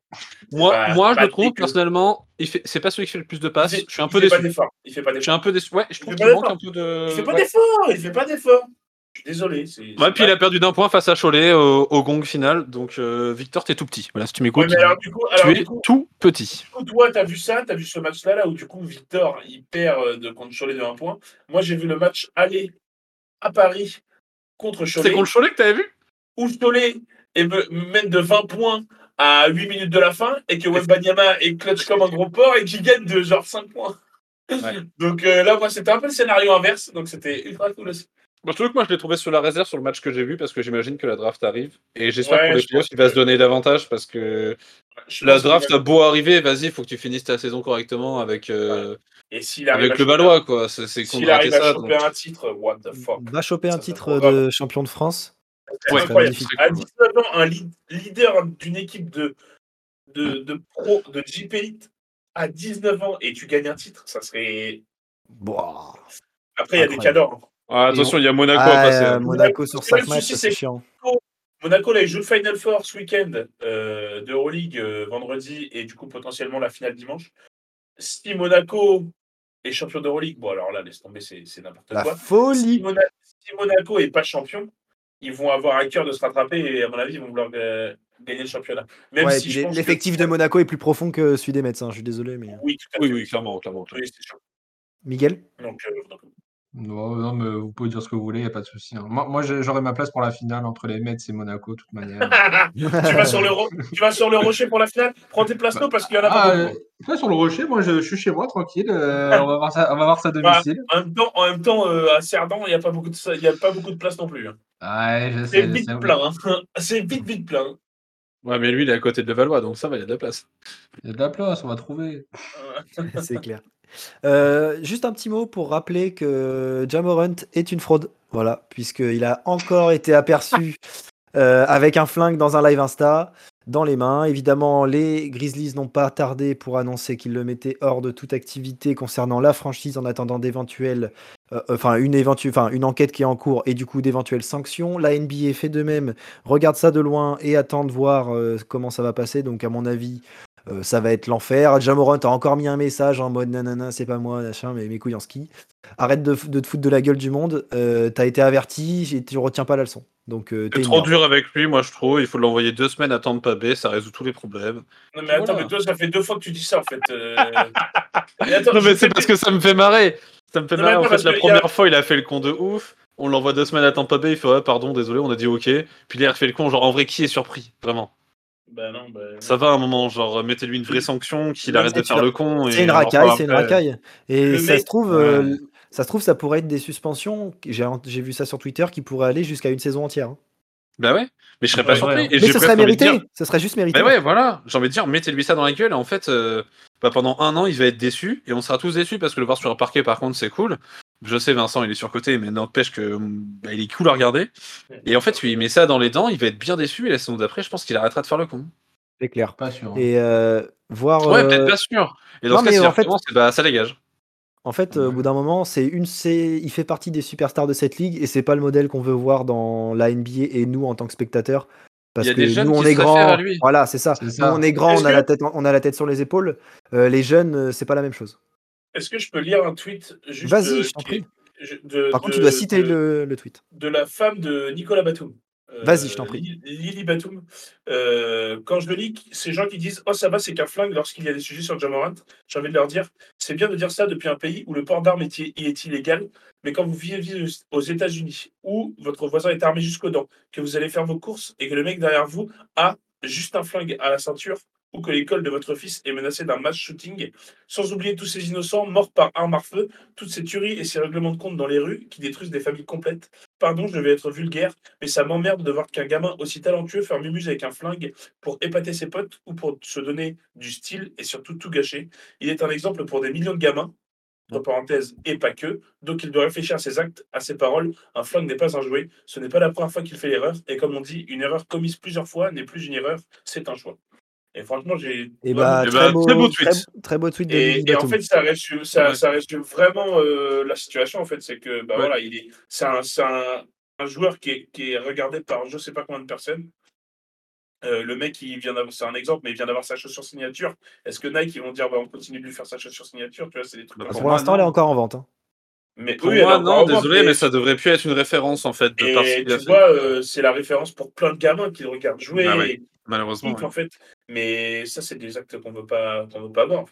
Moi, pas- moi je le trouve dégueu. personnellement, il fait, c'est pas celui qui fait le plus de passes. Je suis un il peu fait pas déçu. d'effort. Il fait pas Je suis d'effort. un peu déçu. Ouais, je trouve qu'il manque d'effort. un peu de. Il fait pas ouais. d'effort. Il fait pas d'effort. Je suis désolé. c'est- Ouais, c'est puis il a perdu d'un point face à Cholet au, au gong final. Donc, euh, Victor, t'es tout petit. Voilà, si tu m'écoutes, alors, du coup, alors, tu du es coup, tout petit. du coup, toi, t'as vu ça, t'as vu ce match-là, là où du coup Victor il perd euh, de contre Cholet de 1 point. Moi, j'ai vu le match aller à Paris contre C'est Cholet, contre Cholet que t'avais vu? Où Cholet et me mène de 20 points à 8 minutes de la fin et que Wembanyama est clutch comme un gros porc et qu'il gagne de genre 5 points. Ouais. (laughs) Donc euh, là, moi, c'était un peu le scénario inverse, donc c'était ultra cool aussi. Moi, je trouve que moi, je l'ai trouvé sur la réserve sur le match que j'ai vu parce que j'imagine que la draft arrive. Et j'espère Ouais, pour les je playoffs, il va que- se donner davantage parce que Je la draft a beau arriver, vas-y, faut que tu finisses ta saison correctement avec, euh, Et avec à le Balois, quoi. C'est c'est S'il arrive à ça. choper donc- un titre, what the fuck. Va choper un Ça, titre de champion de France. Ouais, incroyable. À 19 ans, un lead- leader d'une équipe de, de, de pro, de Jeep Elite, à 19 ans et tu gagnes un titre, ça serait. Boah. Après, il y a des cadors. Ah, attention, il y a Monaco Ah, à passer. euh, hein. Monaco sur Parce que 5 le matchs, c'est chiant. Monaco, là, il joue le Final Four ce week-end euh, de Euroleague euh, vendredi et du coup, potentiellement la finale dimanche. Si Monaco est champion d'Euroleague, bon, alors là, laisse tomber, c'est n'importe La quoi. Si, folie. Mona- si Monaco est pas champion, ils vont avoir à cœur de se rattraper et à mon avis, ils vont vouloir euh, gagner le championnat. Même Ouais, si que- l'effectif de Monaco est plus profond que celui des Mets, hein, je suis désolé. Mais... Oui, tout à Oui, fait. oui, clairement, clairement. clairement. Oui, c'est sûr. Miguel? Donc, euh, donc, Non, non, mais vous pouvez dire ce que vous voulez, il n'y a pas de souci. hein. Moi, j'aurais ma place pour la finale entre les Mets et Monaco, de toute manière. (laughs) tu, vas sur le ro- tu vas sur le rocher pour la finale? Prends tes places parce qu'il y en a Ah, pas euh, beaucoup. là, sur le rocher, moi, je, je suis chez moi, tranquille. euh, on, va voir ça, on va voir ça à (laughs) Bah, domicile. en même temps, en même temps euh, à Cerdan, il n'y a, pas beaucoup de- il y a pas beaucoup de place non plus. hein. Ouais, je C'est sais, vite sais. plein. hein. (laughs) C'est vite, vite plein. Ouais, mais lui, il est à côté de Levallois, donc ça va, il y a de la place. Il y a de la place, on va trouver. (laughs) C'est clair. Euh, juste un petit mot pour rappeler que Jamorant est une fraude. Voilà, puisqu'il a encore été aperçu (laughs) euh, avec un flingue dans un live Insta dans les mains. Évidemment, les Grizzlies n'ont pas tardé pour annoncer qu'ils le mettaient hors de toute activité concernant la franchise en attendant d'éventuelles, euh, enfin une éventuelle, enfin une enquête qui est en cours et du coup d'éventuelles sanctions. La NBA fait de même, regarde ça de loin et attend de voir euh, comment ça va passer. Donc à mon avis, euh, ça va être l'enfer. Jamorant a encore mis un message en mode nanana, c'est pas moi, machin, mais mes couilles en ski. Arrête de, te foutre de la gueule du monde. Euh, T'as été averti et tu retiens pas la leçon. Donc euh, une trop dur avec lui, moi, je trouve. Il faut l'envoyer deux semaines à Tampa Bay, ça résout tous les problèmes. Non, mais attends, Voilà. mais toi, ça fait deux fois que tu dis ça en fait. euh. (laughs) Mais attends, non, mais c'est parce que ça me fait marrer. Ça me fait marrer. En fait, la a- première fois, il a fait le con de ouf. On l'envoie deux semaines à Tampa Bay, il fait ouais, pardon, désolé, on a dit ok. Puis là, il refait le con, genre en vrai, qui est surpris Vraiment? Bah non, bah. Ça va un moment, genre mettez-lui une vraie sanction, qu'il arrête de faire a- le con. C'est une racaille, c'est une racaille. Et ça mec- se trouve, euh, ça se trouve, ça pourrait être des suspensions. J'ai j'ai vu ça sur Twitter qui pourraient aller jusqu'à une saison entière. hein. Bah ouais, mais je serais pas Ouais, surpris. ouais. Et Mais ce serait mérité. dire- Ce serait juste mérité. Bah ouais, voilà. J'ai envie de dire, mettez-lui ça dans la gueule. Et en fait, euh, bah, pendant un an, il va être déçu. Et on sera tous déçus parce que le voir sur un parquet, par contre, c'est cool. Je sais, Vincent, il est surcoté, mais n'empêche que bah, il est cool à regarder. Et en fait, lui, il met ça dans les dents, il va être bien déçu. Et la saison d'après, je pense qu'il arrêtera de faire le con. C'est clair. Pas sûr. hein. Et euh, voir. Ouais, euh, peut-être pas sûr. Et dans non, ce cas, en fait- bah, ça dégage. En fait, euh, au bout d'un moment, c'est une, c'est, il fait partie des superstars de cette ligue et c'est pas le modèle qu'on veut voir dans la NBA et nous en tant que spectateurs. Parce que nous, on est lui. Voilà, c'est ça. Nous, on est Est-ce on a que- la tête, on a la tête sur les épaules. Euh, les jeunes, euh, c'est pas la même chose. Est-ce que je peux lire un tweet juste Vas-y, je t'en prie. de- Par contre, tu dois citer de- le, le tweet. de la femme de Nicolas Batum. Euh, Vas-y, je t'en prie. Li- Lily Batum. Euh, quand je le lis, ces gens qui disent Oh, ça va, c'est qu'un flingue lorsqu'il y a des sujets sur Jamorant, j'ai envie de leur dire C'est bien de dire ça depuis un pays où le port d'armes est, est illégal, mais quand vous vivez aux États-Unis, où votre voisin est armé jusqu'aux dents, que vous allez faire vos courses et que le mec derrière vous a juste un flingue à la ceinture, que l'école de votre fils est menacée d'un mass shooting, sans oublier tous ces innocents morts par arme à feu, toutes ces tueries et ces règlements de compte dans les rues qui détruisent des familles complètes. Pardon, je vais être vulgaire, mais ça m'emmerde de voir qu'un gamin aussi talentueux faire mumuse avec un flingue pour épater ses potes ou pour se donner du style et surtout tout gâcher. Il est un exemple pour des millions de gamins, entre parenthèses, et pas que, donc il doit réfléchir à ses actes, à ses paroles. Un flingue n'est pas un jouet, ce n'est pas la première fois qu'il fait l'erreur, et comme on dit, une erreur commise plusieurs fois n'est plus une erreur, c'est un choix. Et franchement, j'ai. Et vraiment- bah, Eh très, bah, beau, très beau tweet. très beau tweet de et, et en fait, ça résume, ça, Ouais. ça résume vraiment euh, la situation. En fait, c'est que bah Ouais. voilà, il est, c'est un, c'est un, un joueur qui est, qui est regardé par je sais pas combien de personnes. Euh, le mec, il vient d'avoir, c'est un exemple, mais il vient d'avoir sa chaussure signature. Est-ce que Nike ils vont dire bah on continue de lui faire sa chaussure signature Tu vois, c'est des trucs. Bah, Pour l'instant, elle est encore en vente. hein. Mais Pour oui, moi, alors, non, vraiment, désolé, mais ça devrait plus être une référence en fait de Et tu fait. vois, euh, c'est la référence pour plein de gamins qui le regardent jouer. Ah ouais, et Malheureusement. ouais. en fait. Mais ça, c'est des actes qu'on veut pas, qu'on veut pas voir.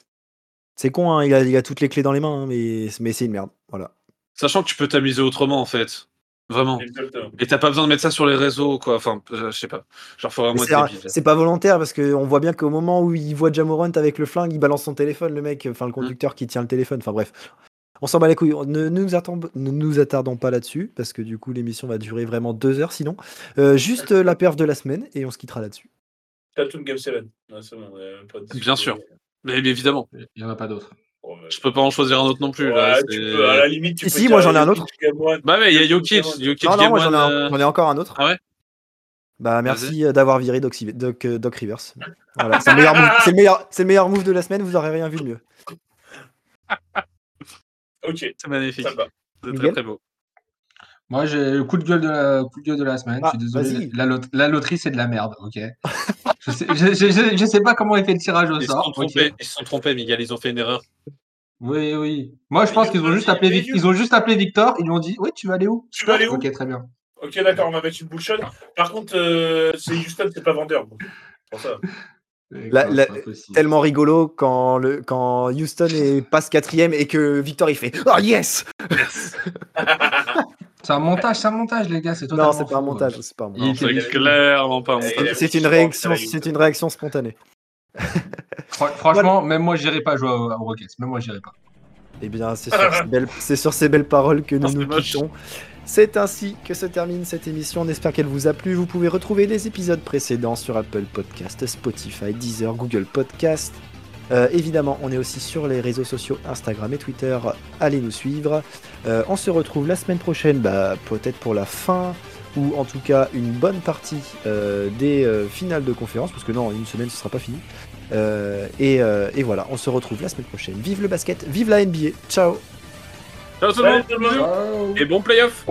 C'est con, hein, il, a, il a toutes les clés dans les mains, hein, mais, mais c'est une merde. Voilà. Sachant que tu peux t'amuser autrement en fait. Vraiment. Exactement. Et t'as pas besoin de mettre ça sur les réseaux, quoi. Enfin, euh, je sais pas. Genre, faut vraiment C'est pas volontaire parce qu'on voit bien qu'au moment où il voit Jamorant avec le flingue, il balance son téléphone, le mec, enfin le conducteur qui tient le téléphone. Enfin bref, on s'en bat les couilles. Ne, ne nous, attend- ne nous attardons pas là-dessus parce que du coup l'émission va durer vraiment deux heures sinon. Euh, juste euh, la perf de la semaine et on se quittera là-dessus. Tatum Game 7. Ouais, c'est bon. Bien sûr. Mais, mais évidemment, Il n'y en a pas d'autres. Bon, ouais. je peux pas en choisir un autre non plus. Ouais, là, tu c'est- peux, à la limite, tu Si, peux si, dire moi, j'en ai un autre. Bah ouais, il y a Jokic Jokic, Non, non, Game moi j'en ai, One, un- euh, j'en ai encore un autre. Ah ouais Bah merci d'avoir viré Doc, Doc, Doc Rivers. Voilà, c'est le, meilleur move- c'est le meilleur, c'est le meilleur move de la semaine, vous aurez rien vu de mieux. (laughs) Ok, C'est magnifique. ça me va. C'est très très beau. Moi, j'ai le coup de gueule de la, coup de gueule de la semaine. Ah, je suis désolé. vas-y. La, lot- la loterie, c'est de la merde. Ok? je, sais, je, je- je- je sais pas comment il fait le tirage au Ils se sort. sont ok? trompés, ils se sont trompés, Miguel, ils ont fait une erreur. Oui, oui. Moi, je Mais pense you qu'ils ont juste appelé, Vic- ils ont juste appelé Victor. Ils lui ont dit, oui, tu vas aller où? Tu vas aller où? Ok, très bien. Ok, d'accord, on va mettre une bullshot. Par contre, euh, c'est Houston, c'est pas vendeur. c'est Pour ça. La-. Tellement rigolo quand, le, quand Houston est, passe quatrième et que Victor il fait Oh yes (laughs) C'est un montage, c'est un montage, les gars. C'est Non, c'est pas un montage, c'est pas un montage. Il clairement pas un montage. C'est une réaction, c'est une réaction spontanée. (laughs) Fran- Franchement, même moi, j'irai pas jouer au, au Rockets. Même moi, j'irai pas. Eh bien, c'est sur, ces belles- c'est sur ces belles paroles que nous Non, c'est nous moche. C'est ainsi que se termine cette émission. On espère qu'elle vous a plu. Vous pouvez retrouver les épisodes précédents sur Apple Podcast, Spotify, Deezer, Google Podcast. Euh, évidemment, on est aussi sur les réseaux sociaux Instagram et Twitter. Allez nous suivre. Euh, on se retrouve la semaine prochaine, bah, peut-être pour la fin ou en tout cas une bonne partie euh, des finales de conférence, parce que non, une semaine ce sera pas fini. Et voilà, on se retrouve la semaine prochaine. Vive le basket, vive la NBA. Ciao Ciao tout le monde, et bon playoff